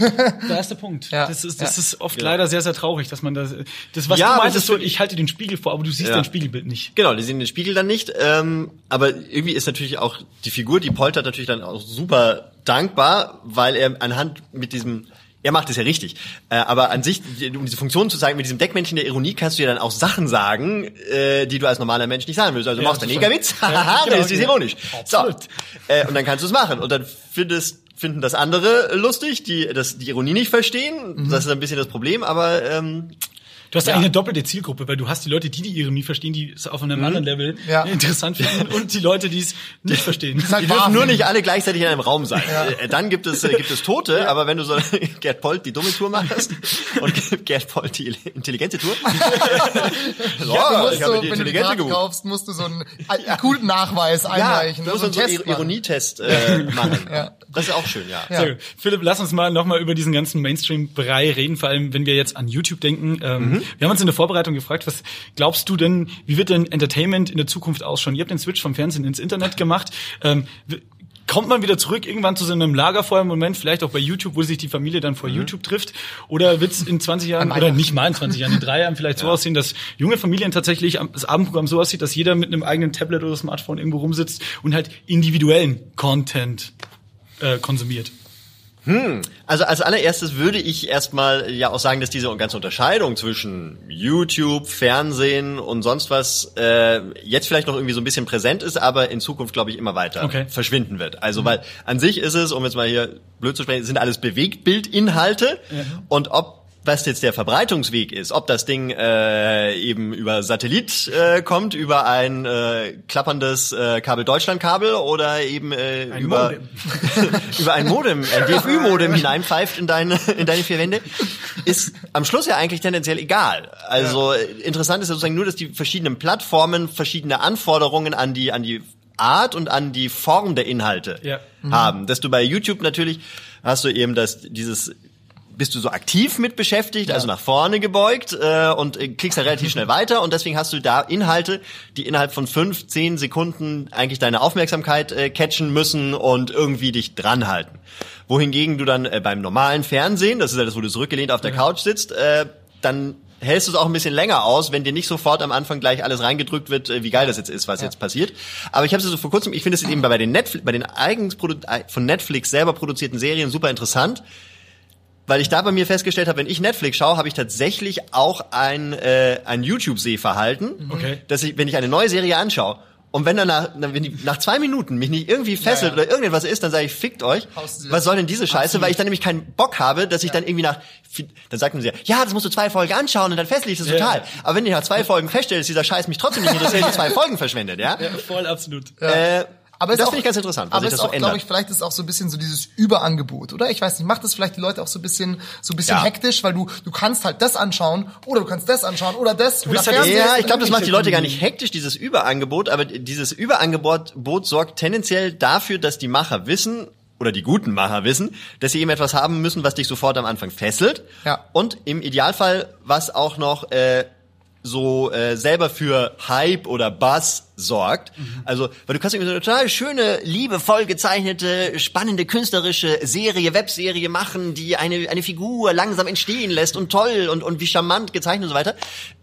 Da ist der Punkt. Ja, Das ist, das ja. ist oft leider sehr, sehr traurig, dass man das, das was Ja, du meintest, das so, ist- ich halte den Spiegel vor, aber du siehst Ja. dein Spiegelbild nicht. Genau, die sehen den Spiegel dann nicht. Ähm, aber irgendwie ist natürlich auch die Figur, die poltert natürlich dann auch super dankbar, weil er anhand mit diesem er macht es ja richtig. Äh, aber an sich, um diese Funktion zu zeigen, mit diesem Deckmännchen der Ironie kannst du ja dann auch Sachen sagen, äh, die du als normaler Mensch nicht sagen willst. Also du Ja, machst einen. Ja, *laughs* haha, genau, dann ist das genau. ironisch. So, Absolut. äh, und dann kannst du es machen. Und dann findest, finden das andere lustig, die das die Ironie nicht verstehen. Mhm. Das ist ein bisschen das Problem, aber ähm, Du hast Ja. eigentlich eine doppelte Zielgruppe, weil du hast die Leute, die die Ironie verstehen, die es auf einem anderen Level Ja. interessant finden *laughs* und die Leute, die es nicht verstehen. halt Die dürfen nur nicht alle gleichzeitig in einem Raum sein. Äh, Dann gibt es, äh, gibt es Tote, aber wenn du so *laughs* Gerd Polt die dumme Tour machst *laughs* und Gerd Polt die intelligente Tour. so, Ja, du musst ich habe so, die wenn du die intelligente Karte gebucht. kaufst, musst du so einen akuten Nachweis Ja, einreichen. du ne? musst so so einen einen Test machen. Ironietest äh, machen. Ja. Das ist auch schön, ja. Ja. Philipp, lass uns mal nochmal über diesen ganzen Mainstream-Brei reden, vor allem wenn wir jetzt an YouTube denken. Ähm, Mhm. Wir haben uns in der Vorbereitung gefragt, was glaubst du denn, wie wird denn Entertainment in der Zukunft ausschauen? Ihr habt den Switch vom Fernsehen ins Internet gemacht. Ähm, Kommt man wieder zurück irgendwann zu so einem Lagerfeuer-Moment, vielleicht auch bei YouTube, wo sich die Familie dann Mhm. vor YouTube trifft? Oder wird's in 20 Jahren, oder nicht mal in 20 Jahren, in drei Jahren vielleicht so aussehen, dass junge Familien tatsächlich das Abendprogramm so aussieht, dass jeder mit einem eigenen Tablet oder Smartphone irgendwo rumsitzt und halt individuellen Content äh, konsumiert? Also als allererstes würde ich erstmal ja auch sagen, dass diese ganze Unterscheidung zwischen YouTube, Fernsehen und sonst was äh, jetzt vielleicht noch irgendwie so ein bisschen präsent ist, aber in Zukunft glaube ich immer weiter Okay. verschwinden wird. Also weil an sich ist es, um jetzt mal hier blöd zu sprechen, sind alles Bewegtbildinhalte und ob was jetzt der Verbreitungsweg ist, ob das Ding äh, eben über Satellit äh, kommt, über ein äh, klapperndes äh, Kabel Deutschland Kabel oder eben äh, über Modem. *laughs* über ein Modem, ein *laughs* DFÜ-Modem hineinpfeift in deine, in deine vier Wände, ist am Schluss ja eigentlich tendenziell egal. Also äh, interessant ist ja sozusagen nur, dass die verschiedenen Plattformen verschiedene Anforderungen an die, an die Art und an die Form der Inhalte Ja. haben. Dass du bei YouTube natürlich hast du eben das, dieses bist du so aktiv mit beschäftigt, also nach vorne gebeugt äh, und äh, klickst da relativ schnell weiter. Und deswegen hast du da Inhalte, die innerhalb von fünf, zehn Sekunden eigentlich deine Aufmerksamkeit äh, catchen müssen und irgendwie dich dranhalten. Wohingegen du dann äh, beim normalen Fernsehen, das ist ja das, wo du zurückgelehnt auf der Couch sitzt, äh, dann hältst du es auch ein bisschen länger aus, wenn dir nicht sofort am Anfang gleich alles reingedrückt wird, äh, wie geil das jetzt ist, was jetzt passiert. Aber ich habe es so vor kurzem, ich finde es eben bei den Netflix, bei den eigens produ- von Netflix selber produzierten Serien super interessant, weil ich da bei mir festgestellt habe, wenn ich Netflix schaue, habe ich tatsächlich auch ein, äh, ein YouTube-Sehverhalten, Okay. dass ich, wenn ich eine neue Serie anschaue, und wenn dann nach, wenn die nach zwei Minuten mich nicht irgendwie fesselt Ja, ja. oder irgendetwas ist, dann sage ich, fickt euch. Was soll denn diese Scheiße? Absolut. Weil ich dann nämlich keinen Bock habe, dass ich dann irgendwie nach, dann sagt man sie, ja, das musst du zwei Folgen anschauen und dann fessel ich das Ja. total. Aber wenn ich nach zwei *laughs* Folgen feststelle, dass dieser Scheiß mich trotzdem nicht interessiert, *laughs* die zwei Folgen verschwendet, ja? Ja, voll absolut. Äh, Aber das finde ich ganz interessant, aber ist auch, glaube ich, vielleicht ist auch so ein bisschen so dieses Überangebot, oder? Ich weiß nicht, macht das vielleicht die Leute auch so ein bisschen, so ein bisschen Ja. hektisch, weil du, du kannst halt das anschauen, oder du kannst das anschauen, oder das, oder bist halt Fernsehen. Ja, ich glaube, das macht die Leute gar nicht hektisch, dieses Überangebot, aber dieses Überangebot Boot sorgt tendenziell dafür, dass die Macher wissen, oder die guten Macher wissen, dass sie eben etwas haben müssen, was dich sofort am Anfang fesselt. Ja. Und im Idealfall, was auch noch äh, so äh, selber für Hype oder Buzz sorgt. Also, weil du kannst irgendwie so eine total schöne, liebevoll gezeichnete, spannende künstlerische Serie, Webserie machen, die eine eine Figur langsam entstehen lässt und toll und und wie charmant gezeichnet und so weiter.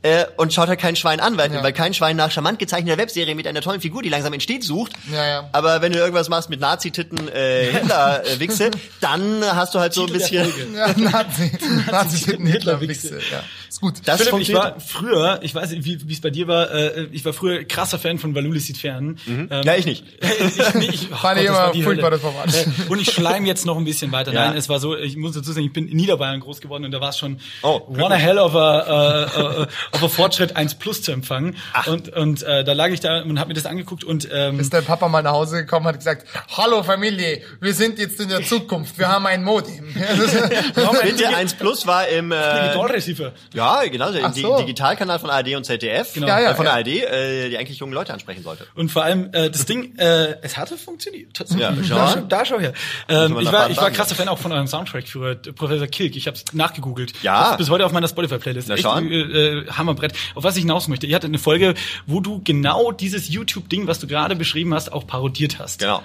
Äh, und schaut halt kein Schwein an, weil, Ja. weil kein Schwein nach charmant gezeichneter Webserie mit einer tollen Figur, die langsam entsteht, sucht. Ja, ja. Aber wenn du irgendwas machst mit Nazi-Titten, äh, Hitler-Wichse, dann hast du halt so ein bisschen... Ja, *laughs* Nazi, *laughs* Nazi, Hitler, Hitler-Wichse. Wichse, ja. Ist gut. Das Philipp, ich war früher, ich weiß nicht, wie wie es bei dir war, äh, ich war früher krasser Fan von Valuli sieht fern. Ähm, Ja, ich nicht. *laughs* ich, nee, ich, *laughs* oh Fand ich das immer furchtbar, das Format. Äh, Und ich schleim jetzt noch ein bisschen weiter. Ja. Nein, es war so, ich muss dazu sagen, ich bin in Niederbayern groß geworden und da war es schon Oh, one a hell of a, äh, äh, of a Fortschritt 1 Plus zu empfangen. Und, und äh, da lag ich da und habe mir das angeguckt und ähm, ist dein Papa mal nach Hause gekommen und hat gesagt, hallo Familie, wir sind jetzt in der Zukunft, wir haben ein Modem. *laughs* Bitte 1 Plus war im... Äh, Metallreceiver. Ja, genau, Di- so. Digitalkanal von ARD und ZDF, Genau. Ja, ja, äh, von ja. der ARD, äh, die eigentlich junge Leute ansprechen sollte. Und vor allem äh, das Ding, äh, es hatte funktioniert. Tatsächlich. Ja, *laughs* schau da, da schau her. Ähm, ich war, ich war krasser Fan auch von eurem Soundtrack für Professor Kilk. Ich habe es nachgegoogelt. Ja. Bis heute auf meiner Spotify-Playlist. Na, Echt, äh, äh, Hammerbrett. Auf was ich hinaus möchte. Ihr hattet eine Folge, wo du genau dieses YouTube-Ding, was du gerade beschrieben hast, auch parodiert hast. Genau.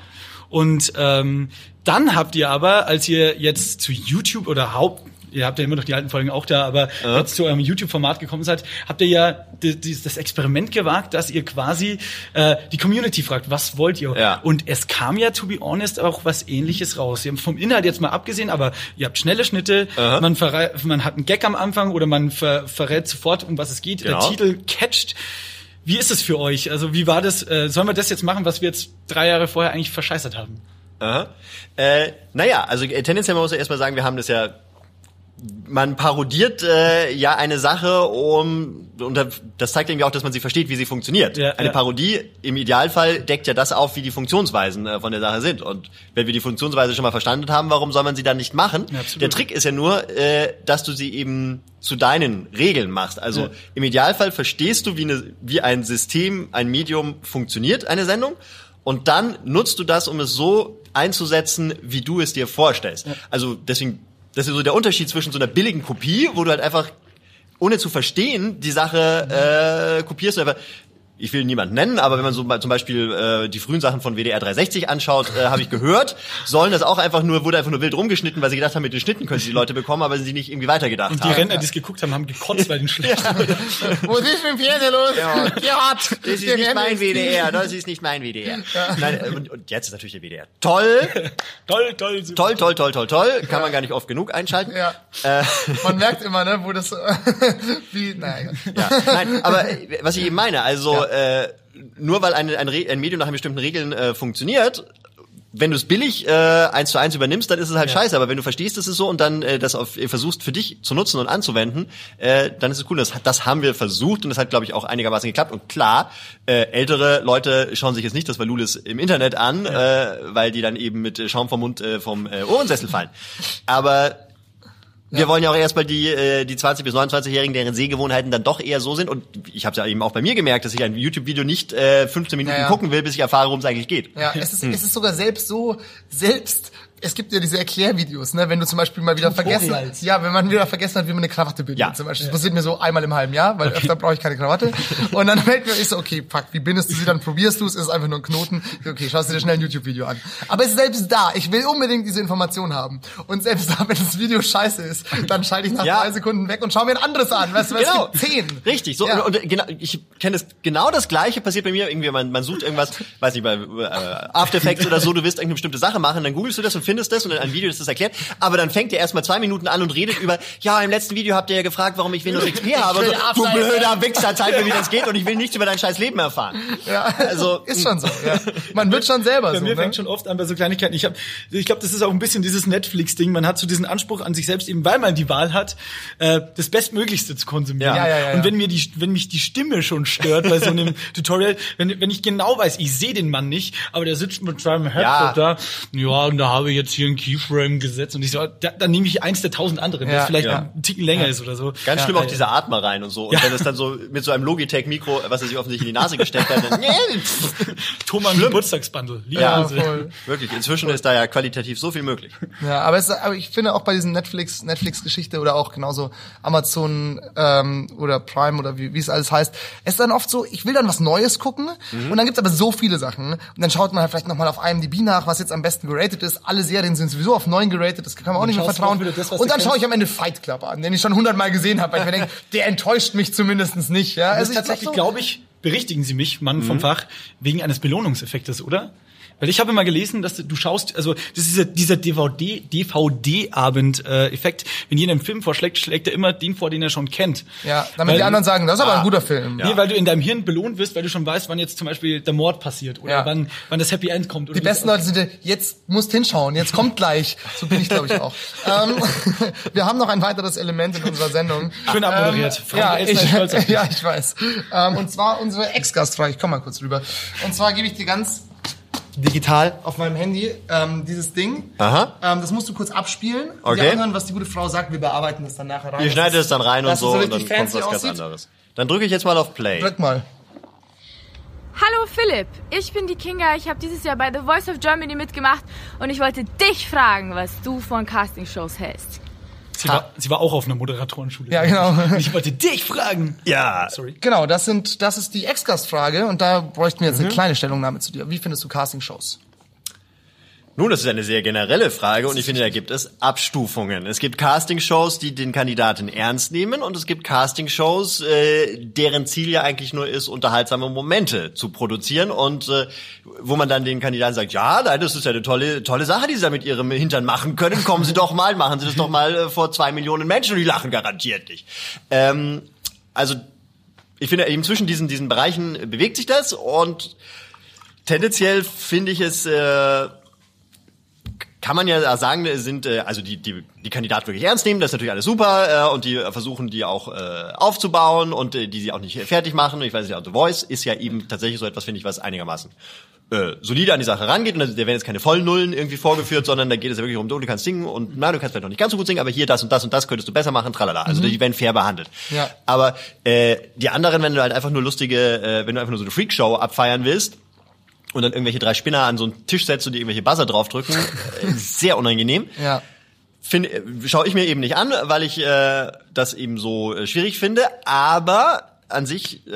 Und ähm, dann habt ihr aber, als ihr jetzt zu YouTube oder Haupt Ihr habt ja immer noch die alten Folgen auch da, aber jetzt zu eurem YouTube-Format gekommen seid, habt ihr ja das Experiment gewagt, dass ihr quasi äh, die Community fragt, was wollt ihr? Ja. Und es kam ja, to be honest, auch was ähnliches raus. Ihr habt vom Inhalt jetzt mal abgesehen, aber ihr habt schnelle Schnitte, man, verrei- man hat einen Gag am Anfang oder man ver verrät sofort, um was es geht. Genau. Der Titel catcht. Wie ist es für euch? Also wie war das? Äh, sollen wir das jetzt machen, was wir jetzt drei Jahre vorher eigentlich verscheißert haben? Aha. Äh, naja, also äh, tendenziell man muss ja erstmal sagen, wir haben das ja man parodiert äh, ja eine Sache, um und da- das zeigt irgendwie auch, dass man sie versteht, wie sie funktioniert. Ja, eine ja. Parodie im Idealfall deckt ja das auf, wie die Funktionsweisen äh, von der Sache sind. Und wenn wir die Funktionsweise schon mal verstanden haben, warum soll man sie dann nicht machen? Ja, der Trick ist ja nur, äh, dass du sie eben zu deinen Regeln machst. Also im Idealfall verstehst du, wie, eine, wie ein System, ein Medium funktioniert, eine Sendung. und dann nutzt du das, um es so einzusetzen, wie du es dir vorstellst. Also deswegen, das ist so der Unterschied zwischen so einer billigen Kopie, wo du halt einfach ohne zu verstehen die Sache äh, kopierst du einfach ich will niemanden nennen, aber wenn man so mal zum Beispiel äh, die frühen Sachen von WDR 360 anschaut, äh, habe ich gehört, sollen das auch einfach nur, wurde einfach nur wild rumgeschnitten, weil sie gedacht haben, mit den Schnitten können sie die Leute bekommen, aber sie nicht irgendwie weitergedacht Und die haben. Rentner, die es geguckt haben, haben gekotzt bei den schlechten. Wo ist mit dem Pferde los? Ja. Das ist nicht mein WDR, das ist nicht mein WDR. Nein, äh, und, und jetzt ist natürlich der WDR. Toll, toll, toll, super. toll, toll, toll, toll, toll. Kann man gar nicht oft genug einschalten. Ja. Man merkt immer, ne, wo das, *laughs* wie, naja. Ja, nein, aber äh, was ich eben meine, also äh, nur weil ein, ein, ein Medium nach bestimmten Regeln äh, funktioniert, wenn du es billig äh, eins zu eins übernimmst, dann ist es halt scheiße. Aber wenn du verstehst, es ist so und dann äh, das auf, äh, versuchst für dich zu nutzen und anzuwenden, äh, dann ist es cool. Das, das haben wir versucht und das hat, glaube ich, auch einigermaßen geklappt. Und klar, äh, ältere Leute schauen sich jetzt nicht das Valulis im Internet an, äh, weil die dann eben mit Schaum vom Mund äh, vom äh, Ohrensessel fallen. Aber wir wollen ja auch erstmal die, äh, die 20- bis 29-Jährigen, deren Sehgewohnheiten dann doch eher so sind. Und ich habe ja eben auch bei mir gemerkt, dass ich ein YouTube-Video nicht äh, 15 Minuten Ja, ja. gucken will, bis ich erfahre, worum es eigentlich geht. Ja, es ist, es ist sogar selbst so, selbst, es gibt ja diese Erklärvideos, ne, wenn du zum Beispiel mal wieder vergessen, Tutorials. ja, wenn man wieder vergessen hat, wie man eine Krawatte bindet, Ja. zum Beispiel. Das passiert mir so einmal im halben Jahr, weil öfter brauche ich keine Krawatte. *laughs* Und dann fällt mir, ich so, okay, fuck, wie bindest du sie, dann probierst du es, ist einfach nur ein Knoten. Okay, schaust du dir schnell ein YouTube-Video an. Aber es ist selbst da, ich will unbedingt diese Information haben. Und selbst da, wenn das Video scheiße ist, dann schalte ich nach Ja. drei Sekunden weg und schau mir ein anderes an. Weißt du, weil Genau. zehn. Richtig, so Ja. und, und genau, ich kenne es genau das gleiche passiert bei mir, irgendwie man, man sucht irgendwas, weiß nicht, bei äh, After Effects oder so, du willst irgendeine bestimmte Sache machen, dann googelst du das und findest das und in einem Video ist das erklärt, aber dann fängt er erstmal zwei Minuten an und redet über, ja, im letzten Video habt ihr ja gefragt, warum ich Windows XP habe. so, du blöder Wichser, zeig mir, wie das *laughs* geht und ich will nichts über dein scheiß Leben erfahren. Ja, Also, ist schon so. Ja. Man wird schon selber Bei so. mir ne? fängt schon oft an bei so Kleinigkeiten. Ich habe, ich glaube, das ist auch ein bisschen dieses Netflix-Ding. Man hat so diesen Anspruch an sich selbst, eben weil man die Wahl hat, äh, das Bestmöglichste zu konsumieren. Ja. Ja, ja, ja, Und wenn mir die, wenn mich die Stimme schon stört bei so einem *laughs* Tutorial, wenn, wenn ich genau weiß, ich sehe den Mann nicht, aber der sitzt mit seinem Headset Ja. da, ja, und da habe ich jetzt hier einen Keyframe gesetzt und ich so, da, dann nehme ich eins der tausend anderen, Ja, das vielleicht ja. einen Ticken länger ist oder so. Ganz ja, schlimm auch diese Atmer rein und so. Und Ja. wenn es dann so mit so einem Logitech-Mikro, was er sich offensichtlich in die Nase gesteckt hat, dann, *laughs* Thomas Geburtstagsbundle. Ja, voll. wirklich, inzwischen ist da ja qualitativ so viel möglich. Ja, aber, es, aber ich finde auch bei diesen Netflix, Netflix-Geschichte oder auch genauso Amazon ähm, oder Prime oder wie, wie es alles heißt, es ist dann oft so, ich will dann was Neues gucken und dann gibt's aber so viele Sachen und dann schaut man halt vielleicht nochmal auf IMDb nach, was jetzt am besten geratet ist. Alle Serien sind sowieso auf neun geratet, das kann man auch nicht mehr vertrauen. das, und dann schaue ich am Ende Fight Club an, den ich schon hundertmal gesehen habe, weil ich mir denke, *laughs* der enttäuscht mich zumindestens nicht. Ja? Ich tatsächlich, glaub glaube ich, berichtigen Sie mich, Mann vom Fach, wegen eines Belohnungseffektes, oder? Weil ich habe immer gelesen, dass du, schaust, also das ist dieser, dieser DVD, DVD-Abend-Effekt. Wenn jeder einen Film vorschlägt, schlägt er immer den vor, den er schon kennt. Ja, damit Weil- die anderen sagen, das ist aber Ah. ein guter Film. Nee, weil du in deinem Hirn belohnt wirst, weil du schon weißt, wann jetzt zum Beispiel der Mord passiert oder Ja. wann, wann das Happy End kommt. Die besten Leute sind, ja, jetzt musst hinschauen, jetzt kommt gleich. So bin ich, glaube ich, auch. *laughs* ähm, *laughs* wir haben noch ein weiteres Element in unserer Sendung. Schön abmoderiert. Ähm, ja, ich, *laughs* ja, ich weiß. Ähm, und zwar unsere Ex-Gastfrage. Ich komm mal kurz rüber. Und zwar gebe ich dir ganz digital auf meinem Handy ähm, dieses Ding. Aha. Ähm, das musst du kurz abspielen. und Okay. Wir anhören, was die gute Frau sagt. Wir bearbeiten das dann nachher rein. Ihr schneidet es dann rein und so es und dann kommt was ganz anderes. Dann drücke ich jetzt mal auf Play. Drück mal. Hallo Philipp, ich bin die Kinga. Ich habe dieses Jahr bei The Voice of Germany mitgemacht und ich wollte dich fragen, was du von Castingshows hältst. Sie war, sie war auch auf einer Moderatorenschule. Ja, genau. *laughs* Ich wollte dich fragen. Ja. Sorry. Genau, das sind, das ist die Ex-Gastfrage und da bräuchten wir jetzt Mhm. eine kleine Stellungnahme zu dir. Wie findest du Castingshows? Nun, das ist eine sehr generelle Frage und ich finde, da gibt es Abstufungen. Es gibt Castingshows, die den Kandidaten ernst nehmen und es gibt Castingshows, äh, deren Ziel ja eigentlich nur ist, unterhaltsame Momente zu produzieren und äh, wo man dann den Kandidaten sagt, ja, nein, das ist ja eine tolle, tolle Sache, die Sie da mit Ihrem Hintern machen können. Kommen Sie doch mal, machen Sie das doch mal äh, vor zwei Millionen Menschen und die lachen garantiert nicht. Ähm, also ich finde, eben zwischen diesen, diesen Bereichen bewegt sich das und tendenziell finde ich es... Äh, kann man ja sagen, sind äh, also die, die die Kandidaten wirklich ernst nehmen, das ist natürlich alles super äh, und die äh, versuchen die auch äh, aufzubauen und äh, die sie auch nicht fertig machen. Ich weiß nicht, The Voice ist ja eben tatsächlich so etwas, finde ich, was einigermaßen äh, solide an die Sache rangeht und da werden jetzt keine Vollnullen irgendwie vorgeführt, sondern da geht es ja wirklich um, du du kannst singen und na, du kannst vielleicht noch nicht ganz so gut singen, aber hier das und das und das könntest du besser machen, tralala. Also die werden fair behandelt. Ja. Aber äh, die anderen, wenn du halt einfach nur lustige, äh, wenn du einfach nur so eine Freakshow abfeiern willst, und dann irgendwelche drei Spinner an so einen Tisch setzt und die irgendwelche Buzzer draufdrücken. *laughs* Sehr unangenehm. Ja. Äh, schaue ich mir eben nicht an, weil ich äh, das eben so äh, schwierig finde. Aber an sich äh,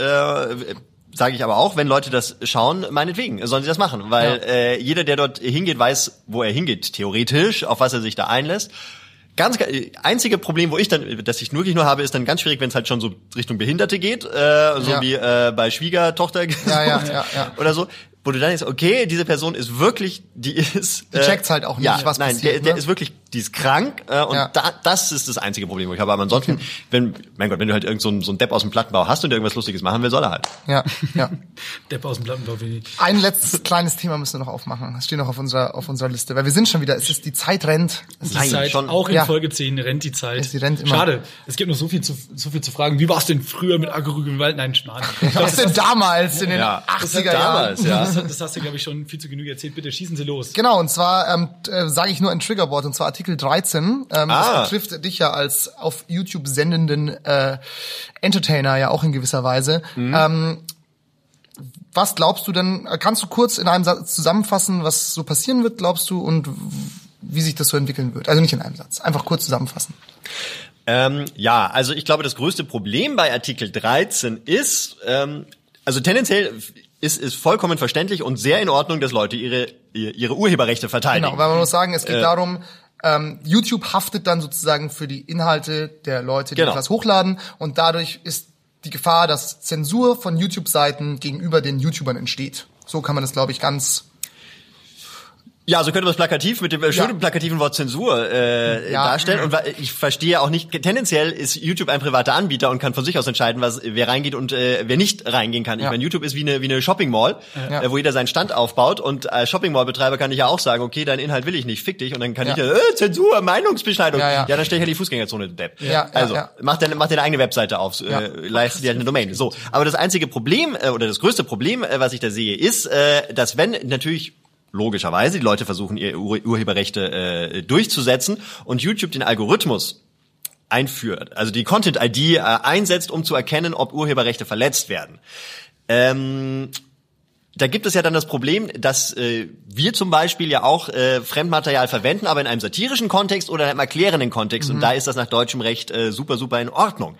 sage ich aber auch, wenn Leute das schauen, meinetwegen sollen sie das machen, weil Ja. äh, jeder, der dort hingeht, weiß, wo er hingeht, theoretisch, auf was er sich da einlässt. Ganz äh, einzige Problem, wo ich dann, das ich wirklich nur habe, ist dann ganz schwierig, wenn es halt schon so Richtung Behinderte geht, äh, so Ja. wie äh, bei Schwiegertochter ja, ja. *laughs* oder so, wo du dann denkst, okay, diese Person ist wirklich, die ist, Die checkt's halt auch nicht, ja, was nein, passiert, der, der ne? ist wirklich, die ist krank äh, und Ja. da, das ist das einzige Problem, wo ich habe. Aber ansonsten, wenn, mein Gott, wenn du halt irgend so ein, so ein Depp aus dem Plattenbau hast und der irgendwas Lustiges machen will, soll er halt. Ja, ja. *laughs* Depp aus dem Plattenbau. wie- Ein letztes kleines Thema müssen wir noch aufmachen. Das steht noch auf unserer, auf unserer Liste. Weil wir sind schon wieder, es ist, die Zeit rennt. Es Die Nein, Zeit, schon- auch in Ja. Folge 10 rennt die Zeit. Sie rennt immer. Schade. Es gibt noch so viel zu, so viel zu fragen. Wie war es denn früher mit Agro-Gewalt? Nein, Schmarrn. *laughs* Was denn damals in den Ja, das 80er hat Jahren? ja. Das, das hast du, glaube ich, schon viel zu genug erzählt. Bitte schießen Sie los. Genau, und zwar ähm, äh, sage ich nur ein Triggerwort, und zwar Artikel 13. Ähm, Ah. Das betrifft dich ja als auf YouTube sendenden äh, Entertainer ja auch in gewisser Weise. Mhm. Ähm, was glaubst du denn, äh, kannst du kurz in einem Satz zusammenfassen, was so passieren wird, glaubst du, und wie sich das so entwickeln wird? Also nicht in einem Satz, einfach kurz zusammenfassen. Ähm, ja, also ich glaube, das größte Problem bei Artikel 13 ist, ähm, also tendenziell ist ist vollkommen verständlich und sehr in Ordnung, dass Leute ihre ihre Urheberrechte verteidigen. Genau, weil man muss sagen, es geht Äh, darum, ähm, YouTube haftet dann sozusagen für die Inhalte der Leute, die Genau. etwas hochladen und dadurch ist die Gefahr, dass Zensur von YouTube-Seiten gegenüber den YouTubern entsteht. So kann man das, glaube ich, ganz Ja, so könnte man es plakativ mit dem äh, schönen Ja. plakativen Wort Zensur äh, Ja. darstellen. Und ich verstehe auch nicht, tendenziell ist YouTube ein privater Anbieter und kann von sich aus entscheiden, was wer reingeht und äh, wer nicht reingehen kann. Ich Ja. meine, YouTube ist wie eine, wie eine Shopping Mall, Ja. äh, wo jeder seinen Stand aufbaut. Und als Shopping Mall-Betreiber kann ich ja auch sagen, okay, deinen Inhalt will ich nicht, fick dich. Und dann kann Ja. ich ja, äh, Zensur, Meinungsbeschneidung. Ja, ja. dann stelle ich halt die Fußgängerzone, Depp. Ja, ja, also, ja. mach deine, mach deine eigene Webseite auf, Ja. äh, leist dir halt eine Domain. So. Aber das einzige Problem, äh, oder das größte Problem, äh, was ich da sehe, ist, äh, dass wenn natürlich logischerweise die Leute versuchen, ihre Ur Urheberrechte äh, durchzusetzen und YouTube den Algorithmus einführt, also die Content-ID äh, einsetzt, um zu erkennen, ob Urheberrechte verletzt werden. Ähm, da gibt es ja dann das Problem, dass äh, wir zum Beispiel ja auch äh, Fremdmaterial verwenden, aber in einem satirischen Kontext oder in einem erklärenden Kontext. Und da ist das nach deutschem Recht äh, super, super in Ordnung.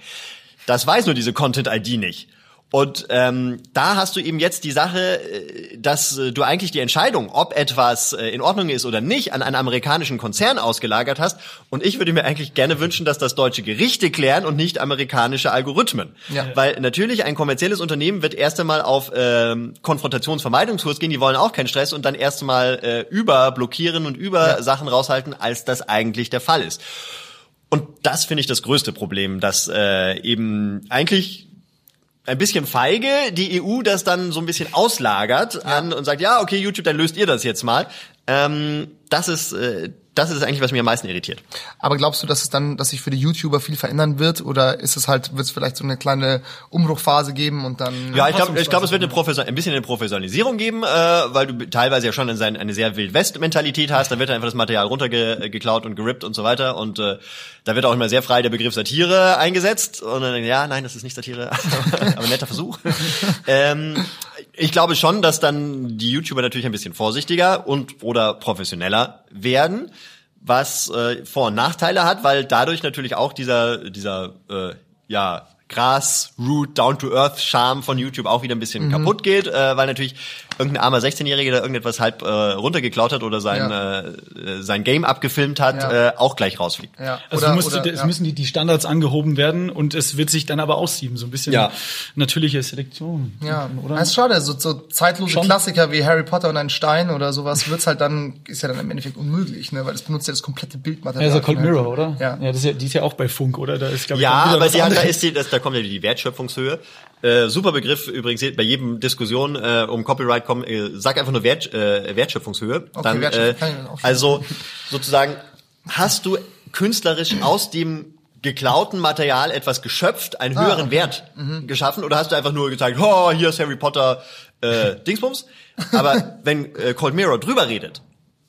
Das weiß nur diese Content-ID nicht. Und ähm, da hast du eben jetzt die Sache, äh, dass äh, du eigentlich die Entscheidung, ob etwas äh, in Ordnung ist oder nicht, an einen amerikanischen Konzern ausgelagert hast. Und ich würde mir eigentlich gerne wünschen, dass das deutsche Gerichte klären und nicht amerikanische Algorithmen. Ja. Weil natürlich ein kommerzielles Unternehmen wird erst einmal auf ähm, Konfrontationsvermeidungskurs gehen, die wollen auch keinen Stress und dann erst einmal äh, über blockieren und über Sachen raushalten, als das eigentlich der Fall ist. Und das finde ich das größte Problem, dass äh, eben eigentlich ein bisschen feige die EU das dann so ein bisschen auslagert an und sagt, ja, okay, YouTube, dann löst ihr das jetzt mal. Ähm, das ist äh, das ist eigentlich, was mich am meisten irritiert. Aber glaubst du, dass es dann, dass sich für die YouTuber viel verändern wird? Oder ist es halt, wird es vielleicht so eine kleine Umbruchphase geben und dann. Ja, ich glaube, ich glaube, es wird eine Professor ein bisschen eine Professionalisierung geben, äh, weil du teilweise ja schon in sein, eine sehr Wild-West-Mentalität hast. Da wird einfach das Material runtergeklaut und gerippt und so weiter. Und äh, da wird auch immer sehr frei der Begriff Satire eingesetzt. Und dann, ja, nein, das ist nicht Satire, *laughs* aber ein netter Versuch. *laughs* ähm, ich glaube schon, dass dann die YouTuber natürlich ein bisschen vorsichtiger und oder professioneller werden, was äh, Vor- und Nachteile hat, weil dadurch natürlich auch dieser dieser äh, ja Grassroot, Down-to-Earth-Charme von YouTube auch wieder ein bisschen kaputt geht, äh, weil natürlich irgendein armer 16-Jähriger, der irgendetwas halb äh, runtergeklaut hat oder sein, Ja. äh, sein Game abgefilmt hat, Ja. äh, auch gleich rausfliegt. ja. Also oder, es, musste, oder, es ja. müssen die, die Standards angehoben werden und es wird sich dann aber aussieben, so ein bisschen Ja. natürliche Selektion. Ja, oder? Das ist schade. So, so zeitlose Schon. Klassiker wie Harry Potter und ein Stein oder sowas wird's halt dann, ist ja dann im Endeffekt unmöglich, ne? Weil das benutzt ja das komplette Bildmaterial. Ja, so Cold Harry Mirror, oder? Ja. ja das ist ja, die ist ja auch bei Funk, oder? Da ist, ich, Ja, aber die haben, da ist die, das, da kommt ja die Wertschöpfungshöhe. Äh, super Begriff übrigens bei jedem Diskussion äh, um Copyright kommen, äh, sag einfach nur Wert, äh, Wertschöpfungshöhe. dann, Wertschöpfung äh, kann ich dann also sozusagen hast du künstlerisch aus dem geklauten Material etwas geschöpft, einen Ah, höheren okay. Wert geschaffen oder hast du einfach nur gezeigt, oh, hier ist Harry Potter äh, *laughs* Dingsbums? Aber wenn äh, Cold Mirror drüber redet,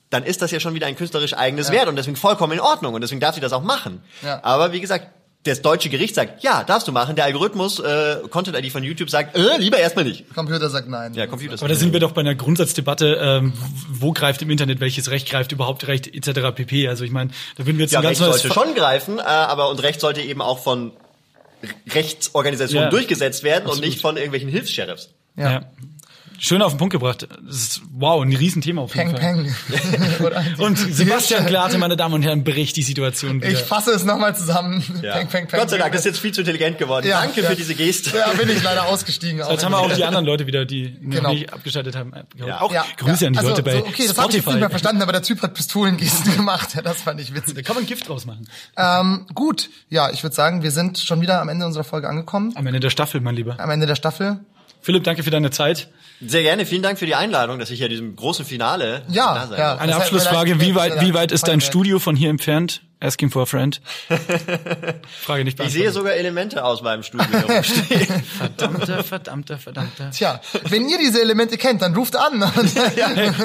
dann ist das ja schon wieder ein künstlerisch eigenes Wert und deswegen vollkommen in Ordnung und deswegen darf sie das auch machen. Ja. Aber wie gesagt, das deutsche Gericht sagt, ja, darfst du machen. Der Algorithmus, äh, Content ID von YouTube sagt, äh, lieber erstmal nicht. Computer sagt nein. Ja, Computer. Aber da sind wir doch bei einer Grundsatzdebatte, ähm, wo greift im Internet welches Recht greift überhaupt Recht etc. pp. Also ich meine, da würden wir jetzt ja, ein ganz Recht sollte Fa- schon greifen, äh, aber und Recht sollte eben auch von Rechtsorganisationen Ja. durchgesetzt werden und nicht von irgendwelchen Hilfs-Sheriffs. Ja. Ja. Schön auf den Punkt gebracht. Das ist, wow, ein Riesenthema auf jeden Peng, Fall. peng. *laughs* Und Sebastian Glate, meine Damen und Herren, bricht die Situation wieder. Ich fasse es nochmal zusammen. Ja. Peng, peng, peng, Gott sei Dank, das ist jetzt viel zu intelligent geworden. Ja, Danke ja. für diese Geste. Ja, bin ich leider ausgestiegen. Jetzt haben wir auch die anderen Leute wieder, die noch Genau. nicht abgeschaltet haben. Ja. Auch Ja, Grüße ja. an die also, Leute bei so, Okay, das habe ich jetzt nicht mehr verstanden, aber der Typ hat Pistolengesten *laughs* gemacht. Ja, das fand ich Da witzig. kann man Gift draus machen. Ähm, gut, ja, ich würde sagen, wir sind schon wieder am Ende unserer Folge angekommen. Am Ende der Staffel, mein Lieber. Am Ende der Staffel. Philipp, danke für deine Zeit. Sehr gerne. Vielen Dank für die Einladung, dass ich hier diesem großen Finale Ja, da sein ja. Eine Das Abschlussfrage, wie weit, wie weit ist dein Studio von hier entfernt? Asking for a friend. *laughs* Frage nicht Ich sehe sogar Elemente aus meinem Studio herumstehen. Verdammter, *laughs* verdammter, verdammter. Tja, wenn ihr diese Elemente kennt, dann ruft an. *laughs*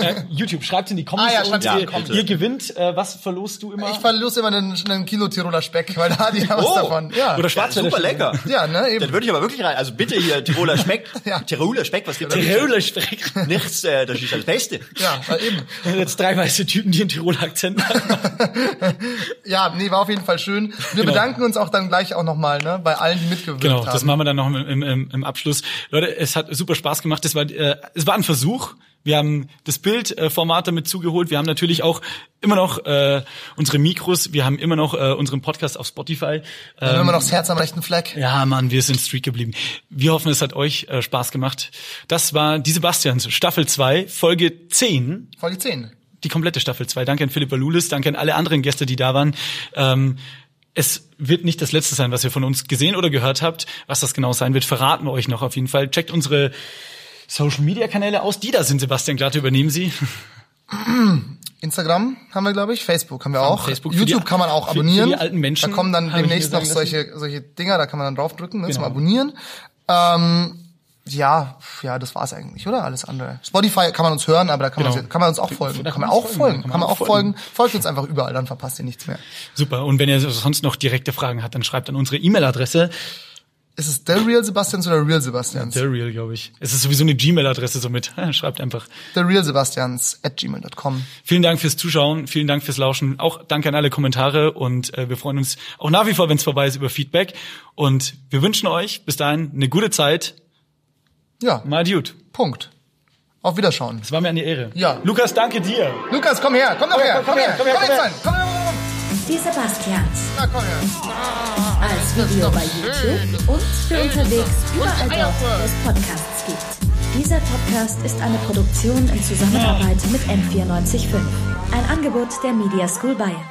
Äh, YouTube, schreibt in die Comments Ah ja, und ihr, Comments. ihr gewinnt. Äh, was verlost du immer? Ich verlose immer einen, einen Kilo Tiroler Speck, weil da die haben was Oh. davon. Ja. Oder Ja, Schwarzwälder super lecker. Ja, ne, eben. Dann würde ich aber wirklich rein. Also bitte hier Tiroler Speck. Ja. Tiroler Speck, was gibt's da? Tiroler Speck. Nichts, äh, das ist das Beste. Ja, eben. Jetzt drei weiße Typen, die einen Tiroler Akzent haben. Ja, nee, war auf jeden Fall schön. Wir Genau. bedanken uns auch dann gleich auch nochmal, ne, bei allen, die mitgewirkt Genau, haben. das machen wir dann noch im, im, im, Abschluss. Leute, es hat super Spaß gemacht. Es war, äh, es war ein Versuch. Wir haben das Bildformat damit zugeholt. Wir haben natürlich auch immer noch äh, unsere Mikros. Wir haben immer noch äh, unseren Podcast auf Spotify. Dann haben Ähm, wir noch das Herz am rechten Fleck. ja, Mann, wir sind streak geblieben. Wir hoffen, es hat euch äh, Spaß gemacht. Das war die Sebastians Staffel 2, Folge 10 Folge 10. die komplette Staffel 2. Danke an Philipp Walulis, danke an alle anderen Gäste, die da waren. Ähm, es wird nicht das letzte sein, was ihr von uns gesehen oder gehört habt. Was das genau sein wird, verraten wir euch noch auf jeden Fall. Checkt unsere Social Media Kanäle aus. Die da sind, Sebastian Glatte, übernehmen Sie. *clears throat* Instagram haben wir, glaube ich. Facebook haben wir auch. Facebook YouTube die- kann man auch für- für abonnieren. die alten Menschen, Da kommen dann demnächst noch solche, solche Dinger, da kann man dann draufdrücken, ne, zum Genau. Abonnieren. Ähm, ja, ja, das war's eigentlich, oder? Alles andere. Spotify kann man uns hören, aber da kann, Genau. man, kann man uns auch folgen. Da Kann man auch folgen. Kann man auch folgen. Folgt uns einfach überall, dann verpasst ihr nichts mehr. Super. Und wenn ihr sonst noch direkte Fragen habt, dann schreibt an unsere E-Mail-Adresse. Ist es der Real Sebastians oder Real Sebastians? The Real, glaube ich. Es ist sowieso eine Gmail-Adresse somit. *laughs* Schreibt einfach. The Real Sebastians at gmail.com. Vielen Dank fürs Zuschauen, vielen Dank fürs Lauschen, auch danke an alle Kommentare und äh, wir freuen uns auch nach wie vor, wenn es vorbei ist, über Feedback. Und wir wünschen euch bis dahin eine gute Zeit. Ja, Mal Dude. Punkt. Auf Wiederschauen. Es war mir eine Ehre. Ja. Lukas, danke dir. Lukas, komm her, komm doch her, komm her, komm her, komm rein. Komm, komm, komm, Die Sebastians. Na, komm her. Als Video bei YouTube und für unterwegs überall dort, wo es Podcasts gibt. Dieser Podcast ist eine Produktion in Zusammenarbeit mit M945. Ein Angebot der Media School Bayern.